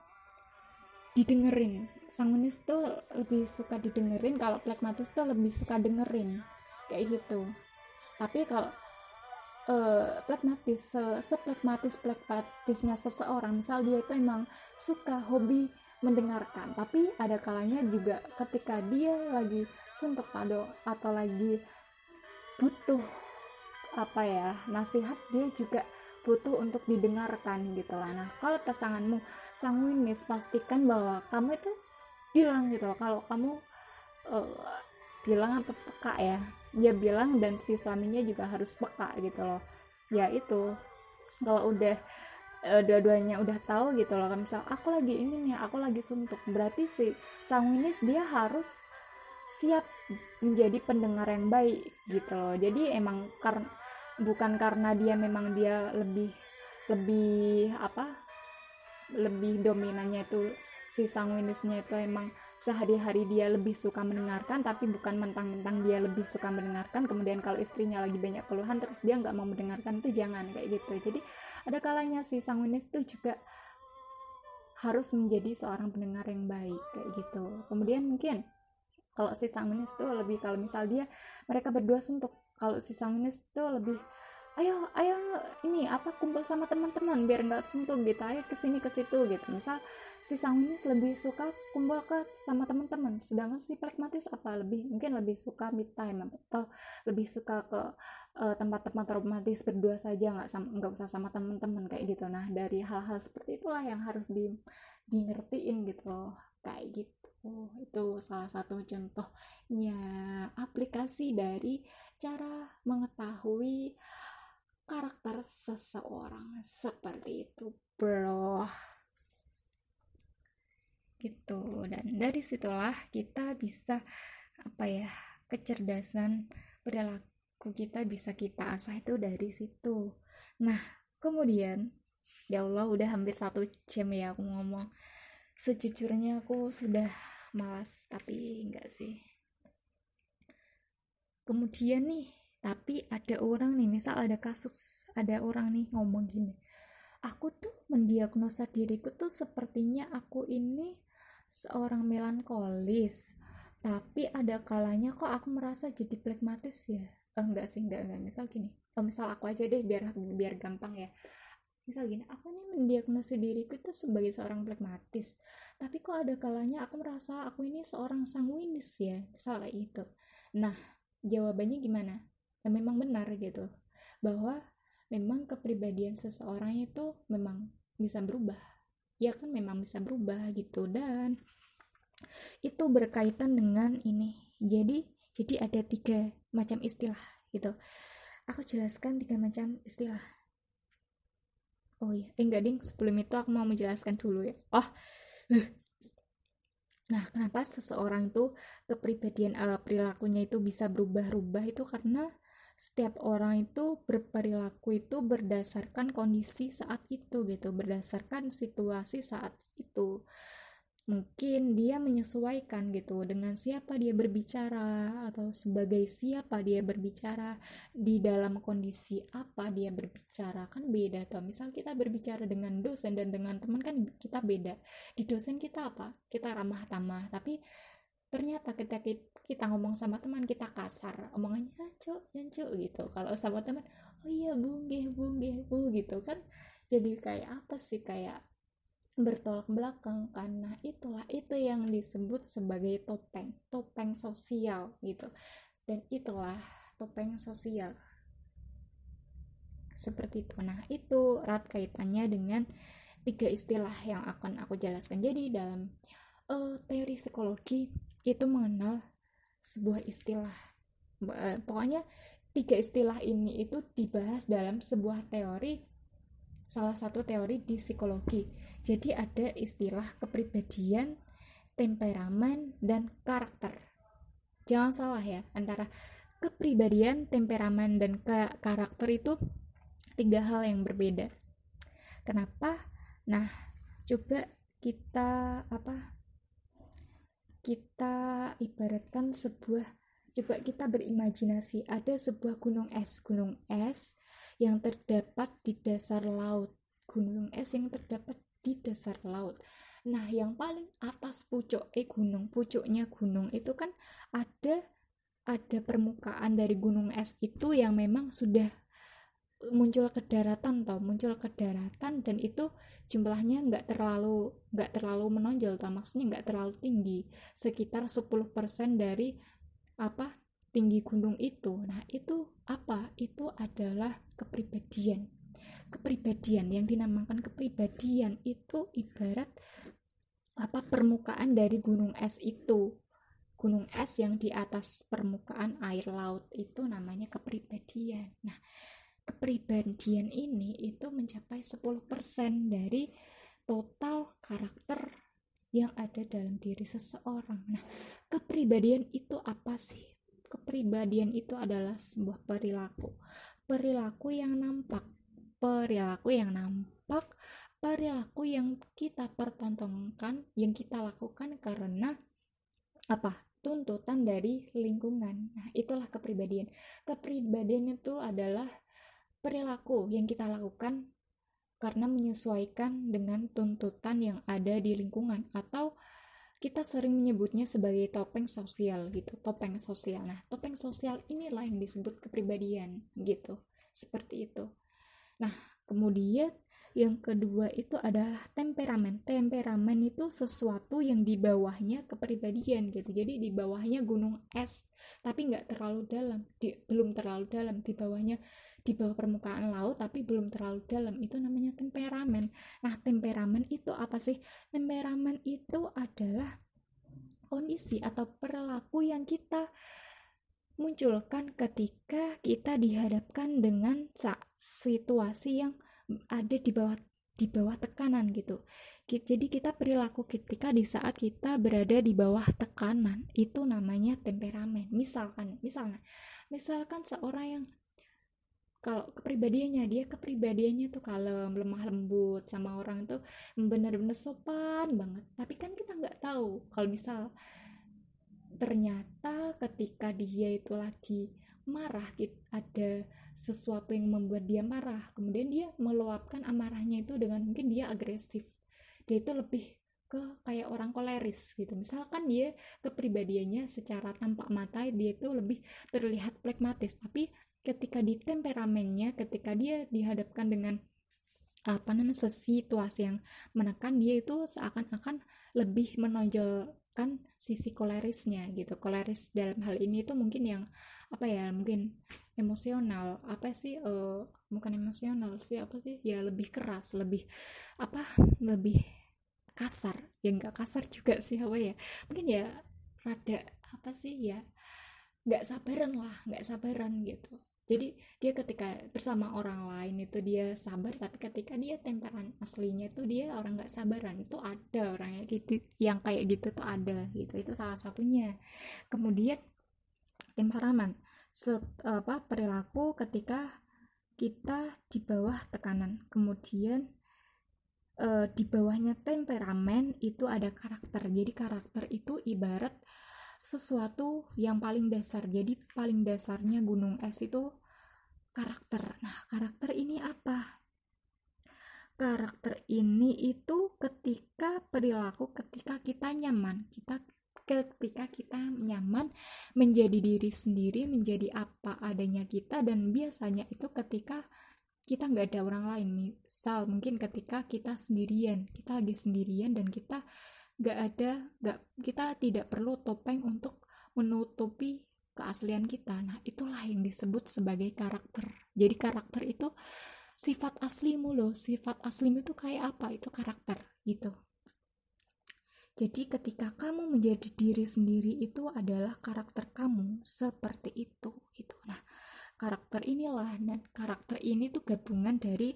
didengerin. Sanguinis tuh lebih suka didengerin kalau pragmatis tuh lebih suka dengerin. Kayak gitu. Tapi kalau uh, plekmatis se seplekmatis plekmatisnya seseorang misal dia itu emang suka hobi mendengarkan. Tapi ada kalanya juga ketika dia lagi suntuk atau atau lagi butuh apa ya nasihat dia juga butuh untuk didengarkan gitu lah. Nah kalau pasanganmu sanguinis pastikan bahwa kamu itu bilang gitu loh kalau kamu uh, bilang atau peka ya dia bilang dan si suaminya juga harus peka gitu loh. Ya itu kalau udah uh, dua-duanya udah tahu gitu loh kan misal aku lagi ini nih aku lagi suntuk berarti si sanguinis dia harus siap menjadi pendengar yang baik gitu loh. Jadi emang karena bukan karena dia memang dia lebih lebih apa lebih dominannya itu si sanguinisnya itu emang sehari-hari dia lebih suka mendengarkan tapi bukan mentang-mentang dia lebih suka mendengarkan. Kemudian kalau istrinya lagi banyak keluhan terus dia nggak mau mendengarkan itu jangan kayak gitu. Jadi ada kalanya si sanguinis itu juga harus menjadi seorang pendengar yang baik kayak gitu. Kemudian mungkin kalau si sanguinis itu lebih kalau misal dia mereka berdua suntuk kalau si sanguinis itu lebih ayo ayo ini apa kumpul sama teman-teman biar nggak suntuk gitu. Ayo ke sini ke situ gitu. Misal si sanguinis lebih suka kumpul ke sama teman-teman. Sedangkan si pragmatis apa lebih mungkin lebih suka mid time atau lebih suka ke uh, tempat-tempat romantis berdua saja nggak nggak usah sama teman-teman kayak gitu. Nah dari hal-hal seperti itulah yang harus di di ngertiin gitu kayak gitu. Itu salah satu contohnya aplikasi dari cara mengetahui karakter seseorang seperti itu, bro. Gitu. Dan dari situlah kita bisa apa ya, kecerdasan perilaku kita bisa kita asah itu dari situ. Nah, kemudian ya Allah udah hampir satu jam ya aku ngomong sejujurnya aku sudah malas tapi enggak sih kemudian nih tapi ada orang nih misal ada kasus ada orang nih ngomong gini aku tuh mendiagnosa diriku tuh sepertinya aku ini seorang melankolis tapi ada kalanya kok aku merasa jadi plekmatis ya? Oh, enggak sih enggak enggak. Misal gini oh, misal aku aja deh biar biar gampang ya. Misal gini aku nih mendiagnosis diriku itu sebagai seorang pragmatis tapi kok ada kalanya aku merasa aku ini seorang sanguinis ya? Misal kayak itu nah jawabannya gimana? Ya memang benar gitu. Bahwa memang kepribadian seseorang itu memang bisa berubah. Ya kan memang bisa berubah gitu. Dan itu berkaitan dengan ini. Jadi jadi ada tiga macam istilah gitu. Aku jelaskan tiga macam istilah. Oh iya eh, enggak ding. Sebelum itu aku mau menjelaskan dulu ya. Oh nah kenapa seseorang itu kepribadian uh, perilakunya itu bisa berubah-ubah itu karena setiap orang itu berperilaku itu berdasarkan kondisi saat itu gitu berdasarkan situasi saat itu mungkin dia menyesuaikan gitu dengan siapa dia berbicara atau sebagai siapa dia berbicara di dalam kondisi apa dia berbicara kan beda tuh misal kita berbicara dengan dosen dan dengan teman kan kita beda. Di dosen kita apa? Kita ramah tamah tapi ternyata kita kita ngomong sama teman kita kasar. Omongannya ah, cok ya cok gitu. Kalau sama teman oh iya bu gih bu gih bu gitu kan. Jadi kayak apa sih? Kayak bertolak belakang karena itulah itu yang disebut sebagai topeng topeng sosial gitu. Dan itulah topeng sosial. Seperti itu. Nah itu erat kaitannya dengan tiga istilah yang akan aku jelaskan. Jadi dalam uh, teori psikologi itu mengenal sebuah istilah. Uh, pokoknya tiga istilah ini itu dibahas dalam sebuah teori salah satu teori di psikologi. Jadi ada istilah kepribadian, temperamen, dan karakter. Jangan salah ya, antara kepribadian, temperamen, dan ke karakter itu tiga hal yang berbeda. Kenapa? Nah, coba kita apa? Kita ibaratkan sebuah coba kita berimajinasi ada sebuah gunung es, gunung es yang terdapat di dasar laut. Gunung es yang terdapat di dasar laut. Nah, yang paling atas pucuk eh gunung, pucuknya gunung itu kan ada ada permukaan dari gunung es itu yang memang sudah muncul ke daratan toh muncul ke daratan dan itu jumlahnya nggak terlalu nggak terlalu menonjol toh maksudnya nggak terlalu tinggi sekitar 10% dari apa tinggi gunung itu nah itu apa itu adalah kepribadian kepribadian yang dinamakan kepribadian itu ibarat apa permukaan dari gunung es itu gunung es yang di atas permukaan air laut itu namanya kepribadian nah kepribadian ini itu mencapai 10% dari total karakter yang ada dalam diri seseorang. Nah, kepribadian itu apa sih? Kepribadian itu adalah sebuah perilaku. Perilaku yang nampak, perilaku yang nampak, perilaku yang kita pertontonkan, yang kita lakukan karena apa? tuntutan dari lingkungan. Nah, itulah kepribadian. Kepribadian itu adalah perilaku yang kita lakukan karena menyesuaikan dengan tuntutan yang ada di lingkungan atau kita sering menyebutnya sebagai topeng sosial gitu topeng sosial. Nah topeng sosial inilah yang disebut kepribadian gitu seperti itu. Nah kemudian yang kedua itu adalah temperamen. Temperamen itu sesuatu yang di bawahnya kepribadian gitu. Jadi di bawahnya gunung es tapi nggak terlalu dalam di, belum terlalu dalam di bawahnya di bawah permukaan laut tapi belum terlalu dalam itu namanya temperamen nah temperamen itu apa sih temperamen itu adalah kondisi atau perilaku yang kita munculkan ketika kita dihadapkan dengan situasi yang ada di bawah di bawah tekanan gitu. Jadi kita perilaku ketika di saat kita berada di bawah tekanan itu namanya temperamen. Misalkan, misalnya, misalkan seorang yang kalau kepribadiannya dia kepribadiannya tuh kalem lemah lembut sama orang tuh benar-benar sopan banget. Tapi kan kita nggak tahu kalau misal ternyata ketika dia itu lagi marah ada sesuatu yang membuat dia marah kemudian dia meluapkan amarahnya itu dengan mungkin dia agresif. Dia itu lebih ke kayak orang koleris gitu. Misalkan dia kepribadiannya secara tampak mata dia itu lebih terlihat pragmatis tapi ketika di temperamennya ketika dia dihadapkan dengan apa namanya situasi yang menekan dia itu seakan-akan lebih menonjolkan sisi kolerisnya gitu. Koleris dalam hal ini itu mungkin yang apa ya mungkin emosional. Apa sih uh, bukan emosional sih apa sih? Ya lebih keras lebih apa lebih kasar. Ya nggak kasar juga sih apa ya. Mungkin ya rada apa sih ya nggak sabaran lah nggak sabaran gitu jadi dia ketika bersama orang lain itu dia sabar tapi ketika dia temperan aslinya itu dia orang nggak sabaran. Itu ada orang yang gitu yang kayak gitu tuh ada gitu. Itu salah satunya. Kemudian temperamen. Set, apa perilaku ketika kita di bawah tekanan. Kemudian e, di bawahnya temperamen itu ada karakter. Jadi karakter itu ibarat sesuatu yang paling dasar. Jadi paling dasarnya gunung es itu karakter. Nah, karakter ini apa? Karakter ini itu ketika perilaku ketika kita nyaman, kita ketika kita nyaman menjadi diri sendiri, menjadi apa adanya kita dan biasanya itu ketika kita nggak ada orang lain misal mungkin ketika kita sendirian kita lagi sendirian dan kita nggak ada nggak kita tidak perlu topeng untuk menutupi keaslian kita. Nah itulah yang disebut sebagai karakter. Jadi karakter itu sifat aslimu loh. Sifat aslimu itu kayak apa? Itu karakter gitu. Jadi ketika kamu menjadi diri sendiri itu adalah karakter kamu seperti itu gitu. Nah karakter inilah dan karakter ini tuh gabungan dari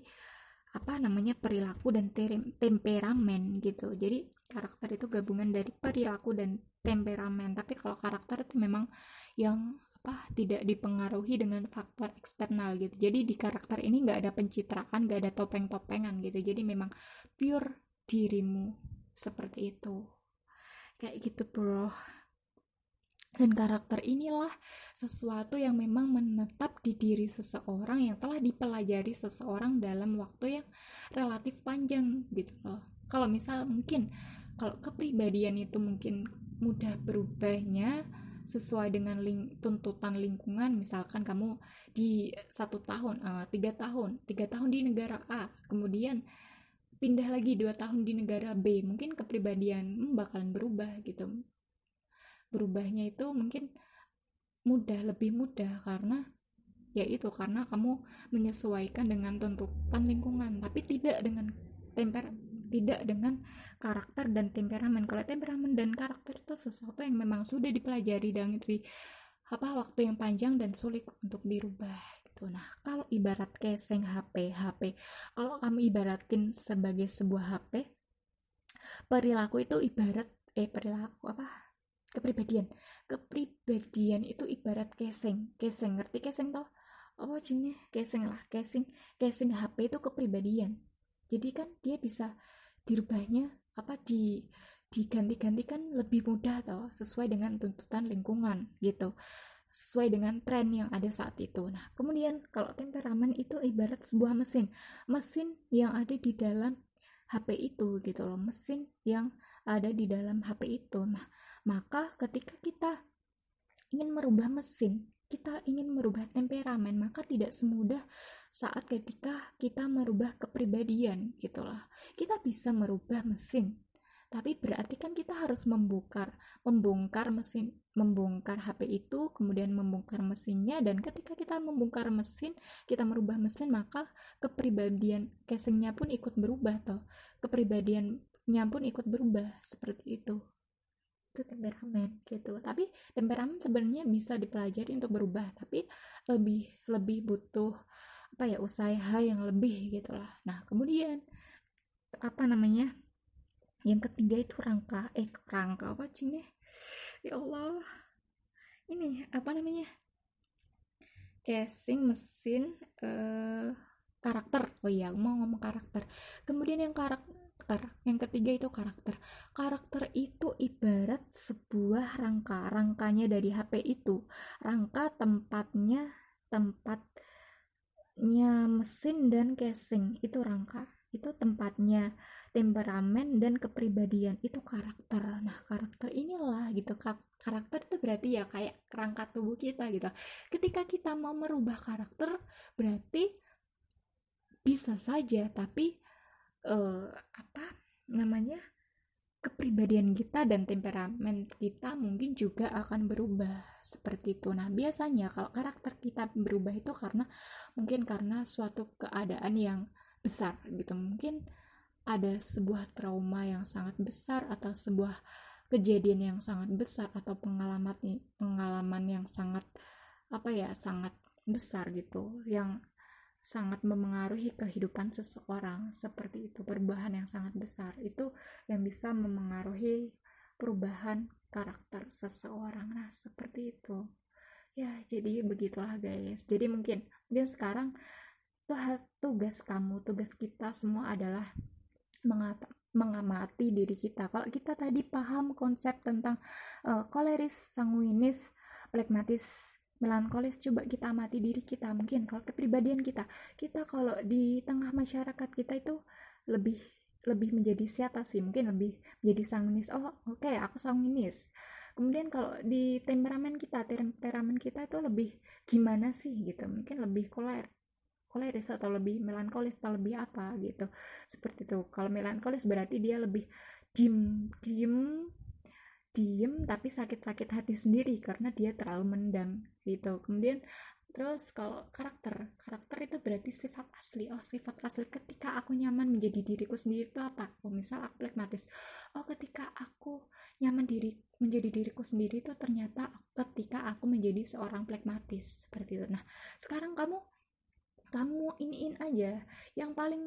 apa namanya perilaku dan temperamen gitu. Jadi karakter itu gabungan dari perilaku dan temperamen. Tapi kalau karakter itu memang yang apa tidak dipengaruhi dengan faktor eksternal gitu. Jadi di karakter ini nggak ada pencitraan nggak ada topeng-topengan gitu. Jadi memang pure dirimu seperti itu. Kayak gitu bro dan karakter inilah sesuatu yang memang menetap di diri seseorang yang telah dipelajari seseorang dalam waktu yang relatif panjang gitu loh. Kalau misal mungkin kalau kepribadian itu mungkin mudah berubahnya sesuai dengan ling tuntutan lingkungan misalkan kamu di satu tahun uh, tiga tahun tiga tahun di negara A kemudian pindah lagi dua tahun di negara B mungkin kepribadian bakalan berubah gitu berubahnya itu mungkin mudah lebih mudah karena ya itu karena kamu menyesuaikan dengan tuntutan lingkungan tapi tidak dengan temper tidak dengan karakter dan temperamen. Kalau temperamen dan karakter itu sesuatu yang memang sudah dipelajari dari apa waktu yang panjang dan sulit untuk dirubah gitu. Nah kalau ibarat casing HP HP kalau kamu ibaratin sebagai sebuah HP perilaku itu ibarat eh perilaku apa kepribadian. Kepribadian itu ibarat casing. Casing ngerti casing toh? Apa jenis casing lah casing. Casing HP itu kepribadian. Jadi kan dia bisa dirubahnya apa di diganti-gantikan lebih mudah atau sesuai dengan tuntutan lingkungan gitu. Sesuai dengan tren yang ada saat itu. Nah, kemudian kalau temperamen itu ibarat sebuah mesin, mesin yang ada di dalam HP itu gitu loh, mesin yang ada di dalam HP itu. Nah, maka ketika kita ingin merubah mesin, kita ingin merubah temperamen, maka tidak semudah saat ketika kita merubah kepribadian gitu loh. Kita bisa merubah mesin, tapi berarti kan kita harus membongkar membongkar mesin membongkar HP itu kemudian membongkar mesinnya dan ketika kita membongkar mesin kita merubah mesin maka kepribadian casingnya pun ikut berubah toh kepribadiannya pun ikut berubah seperti itu. Itu temperamen gitu. Tapi temperamen sebenarnya bisa dipelajari untuk berubah tapi lebih lebih butuh apa ya usaha yang lebih gitu lah. Nah kemudian apa namanya yang ketiga itu rangka eh rangka apa sih ya Allah ini apa namanya casing mesin eh, karakter. Oh iya mau ngomong karakter. Kemudian yang karakter karakter. Yang ketiga itu karakter. Karakter itu ibarat sebuah rangka rangkanya dari HP itu. Rangka tempatnya tempatnya mesin dan casing. Itu rangka. Itu tempatnya temperamen dan kepribadian. Itu karakter. Nah karakter inilah gitu. Karakter itu berarti ya kayak rangka tubuh kita gitu. Ketika kita mau merubah karakter berarti bisa saja tapi uh, apa namanya kepribadian kita dan temperamen kita mungkin juga akan berubah seperti itu. Nah, biasanya kalau karakter kita berubah itu karena mungkin karena suatu keadaan yang besar gitu. Mungkin ada sebuah trauma yang sangat besar atau sebuah kejadian yang sangat besar atau pengalaman pengalaman yang sangat apa ya, sangat besar gitu yang sangat memengaruhi kehidupan seseorang seperti itu perubahan yang sangat besar. Itu yang bisa memengaruhi perubahan karakter seseorang. Nah seperti itu. Ya jadi begitulah guys. Jadi mungkin dia sekarang tugas kamu tugas kita semua adalah mengamati diri kita. Kalau kita tadi paham konsep tentang uh, koleris sanguinis plekmatis melankolis coba kita amati diri kita mungkin kalau kepribadian kita. Kita kalau di tengah masyarakat kita itu lebih lebih menjadi siapa sih? Mungkin lebih jadi sanguinis. Oh oke okay, aku sanguinis. Kemudian kalau di temperamen kita temperamen kita itu lebih gimana sih gitu? Mungkin lebih koler koleris atau lebih melankolis atau lebih apa gitu? Seperti itu. Kalau melankolis berarti dia lebih dim dim diem tapi sakit-sakit hati sendiri karena dia terlalu mendam gitu. Kemudian terus kalau karakter karakter itu berarti sifat asli. Oh sifat asli. Ketika aku nyaman menjadi diriku sendiri itu apa? Oh misal aku plekmatis oh ketika aku nyaman diri menjadi diriku sendiri itu ternyata ketika aku menjadi seorang plekmatis seperti itu. Nah sekarang kamu kamu iniin aja. Yang paling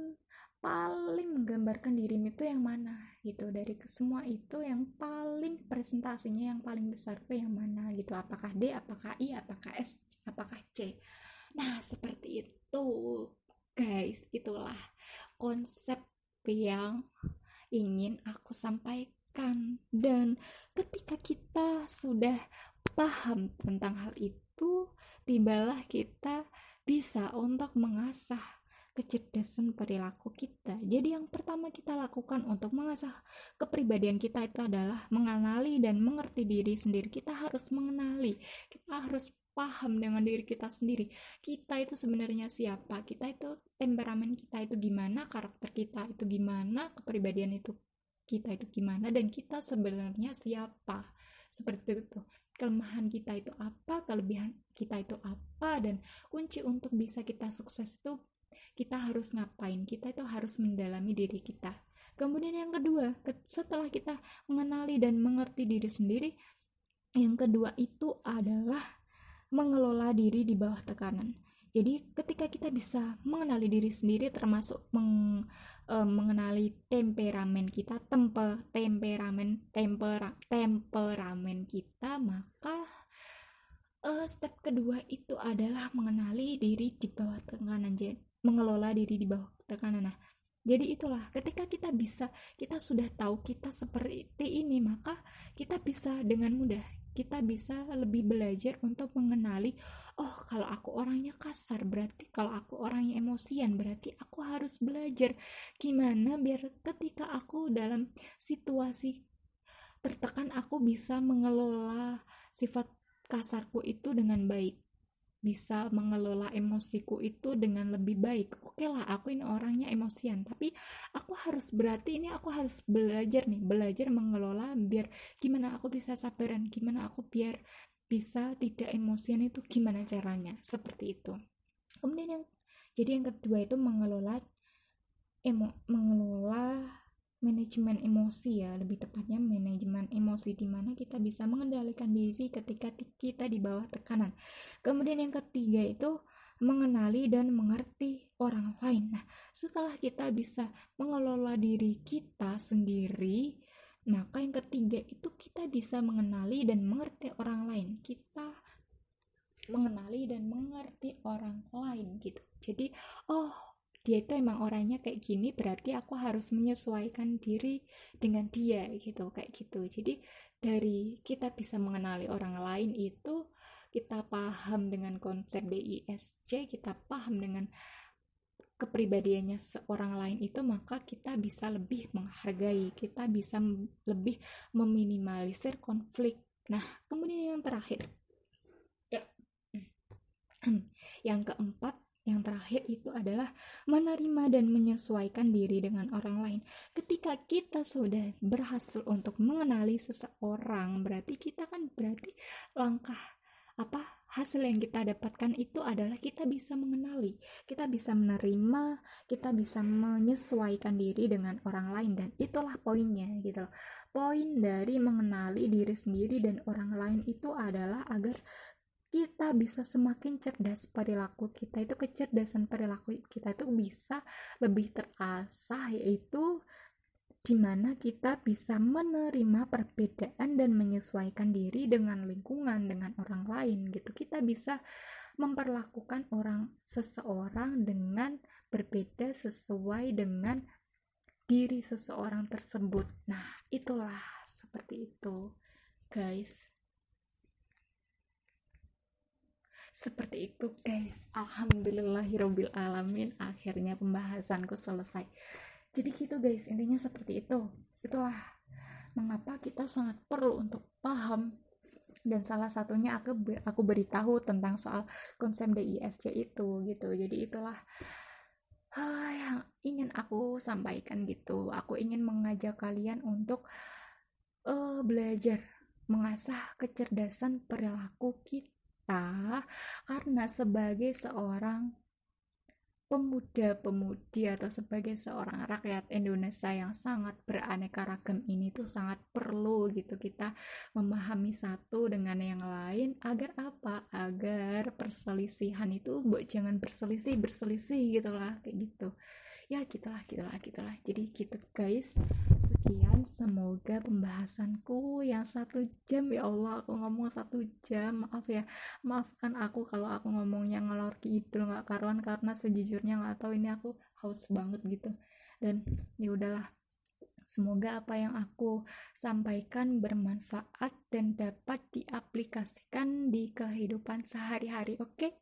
paling menggambarkan dirimu itu yang mana? Gitu dari semua itu yang paling presentasinya yang paling besar itu yang mana? Gitu apakah D apakah I apakah S apakah C? Nah seperti itu guys. Itulah konsep yang ingin aku sampaikan. Dan ketika kita sudah paham tentang hal itu tibalah kita bisa untuk mengasah kecerdasan perilaku kita. Jadi yang pertama kita lakukan untuk mengasah kepribadian kita itu adalah mengenali dan mengerti diri sendiri. Kita harus mengenali, kita harus paham dengan diri kita sendiri. Kita itu sebenarnya siapa? Kita itu temperamen kita itu gimana? Karakter kita itu gimana? Kepribadian itu kita itu gimana? Dan kita sebenarnya siapa? Seperti itu kelemahan kita itu apa, kelebihan kita itu apa, dan kunci untuk bisa kita sukses itu kita harus ngapain? Kita itu harus mendalami diri kita. Kemudian yang kedua setelah kita mengenali dan mengerti diri sendiri yang kedua itu adalah mengelola diri di bawah tekanan. Jadi ketika kita bisa mengenali diri sendiri termasuk meng, e, mengenali temperamen kita, tempe, temperamen, tempera, temperamen kita, maka e, step kedua itu adalah mengenali diri di bawah tekanan. Mengelola diri di bawah tekanan. Nah, jadi itulah ketika kita bisa, kita sudah tahu kita seperti ini, maka kita bisa dengan mudah kita bisa lebih belajar untuk mengenali oh kalau aku orangnya kasar berarti kalau aku orangnya emosian berarti aku harus belajar gimana biar ketika aku dalam situasi tertekan aku bisa mengelola sifat kasarku itu dengan baik bisa mengelola emosiku itu dengan lebih baik. Oke okay lah, aku ini orangnya emosian, tapi aku harus berarti ini aku harus belajar nih, belajar mengelola biar gimana aku bisa sabaran, gimana aku biar bisa tidak emosian itu gimana caranya, seperti itu. Kemudian yang jadi yang kedua itu mengelola emo mengelola manajemen emosi ya lebih tepatnya manajemen emosi di mana kita bisa mengendalikan diri ketika kita di bawah tekanan. Kemudian yang ketiga itu mengenali dan mengerti orang lain. Nah setelah kita bisa mengelola diri kita sendiri maka yang ketiga itu kita bisa mengenali dan mengerti orang lain. Kita mengenali dan mengerti orang lain gitu. Jadi oh dia itu emang orangnya kayak gini berarti aku harus menyesuaikan diri dengan dia gitu kayak gitu. Jadi dari kita bisa mengenali orang lain itu kita paham dengan konsep DISC kita paham dengan kepribadiannya seorang lain itu maka kita bisa lebih menghargai kita bisa lebih meminimalisir konflik. Nah kemudian yang terakhir. Ya. Yang keempat yang terakhir itu adalah menerima dan menyesuaikan diri dengan orang lain. Ketika kita sudah berhasil untuk mengenali seseorang, berarti kita kan berarti langkah apa hasil yang kita dapatkan itu adalah kita bisa mengenali, kita bisa menerima, kita bisa menyesuaikan diri dengan orang lain dan itulah poinnya gitu. Poin dari mengenali diri sendiri dan orang lain itu adalah agar kita bisa semakin cerdas perilaku kita itu kecerdasan perilaku kita itu bisa lebih terasah yaitu di mana kita bisa menerima perbedaan dan menyesuaikan diri dengan lingkungan dengan orang lain gitu. Kita bisa memperlakukan orang seseorang dengan berbeda sesuai dengan diri seseorang tersebut. Nah itulah seperti itu guys seperti itu guys. Alhamdulillahirobbil alamin akhirnya pembahasanku selesai. Jadi gitu guys. Intinya seperti itu. Itulah mengapa kita sangat perlu untuk paham. Dan salah satunya aku aku beritahu tentang soal konsep DISC itu gitu. Jadi itulah uh, yang ingin aku sampaikan gitu. Aku ingin mengajak kalian untuk uh, belajar mengasah kecerdasan perilaku kita kita karena sebagai seorang pemuda-pemudi atau sebagai seorang rakyat Indonesia yang sangat beraneka ragam ini tuh sangat perlu gitu kita memahami satu dengan yang lain agar apa? Agar perselisihan itu jangan berselisih berselisih gitulah kayak gitu ya gitulah gitulah gitulah. Jadi gitu guys. Sekian semoga pembahasanku yang satu jam. Ya Allah aku ngomong satu jam. Maaf ya. Maafkan aku kalau aku ngomongnya ngelor gitu nggak karuan karena sejujurnya nggak tahu ini aku haus banget gitu. Dan ya udahlah. Semoga apa yang aku sampaikan bermanfaat dan dapat diaplikasikan di kehidupan sehari-hari. Oke, okay?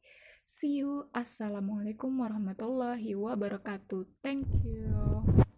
See you. Assalamualaikum warahmatullahi wabarakatuh. Thank you.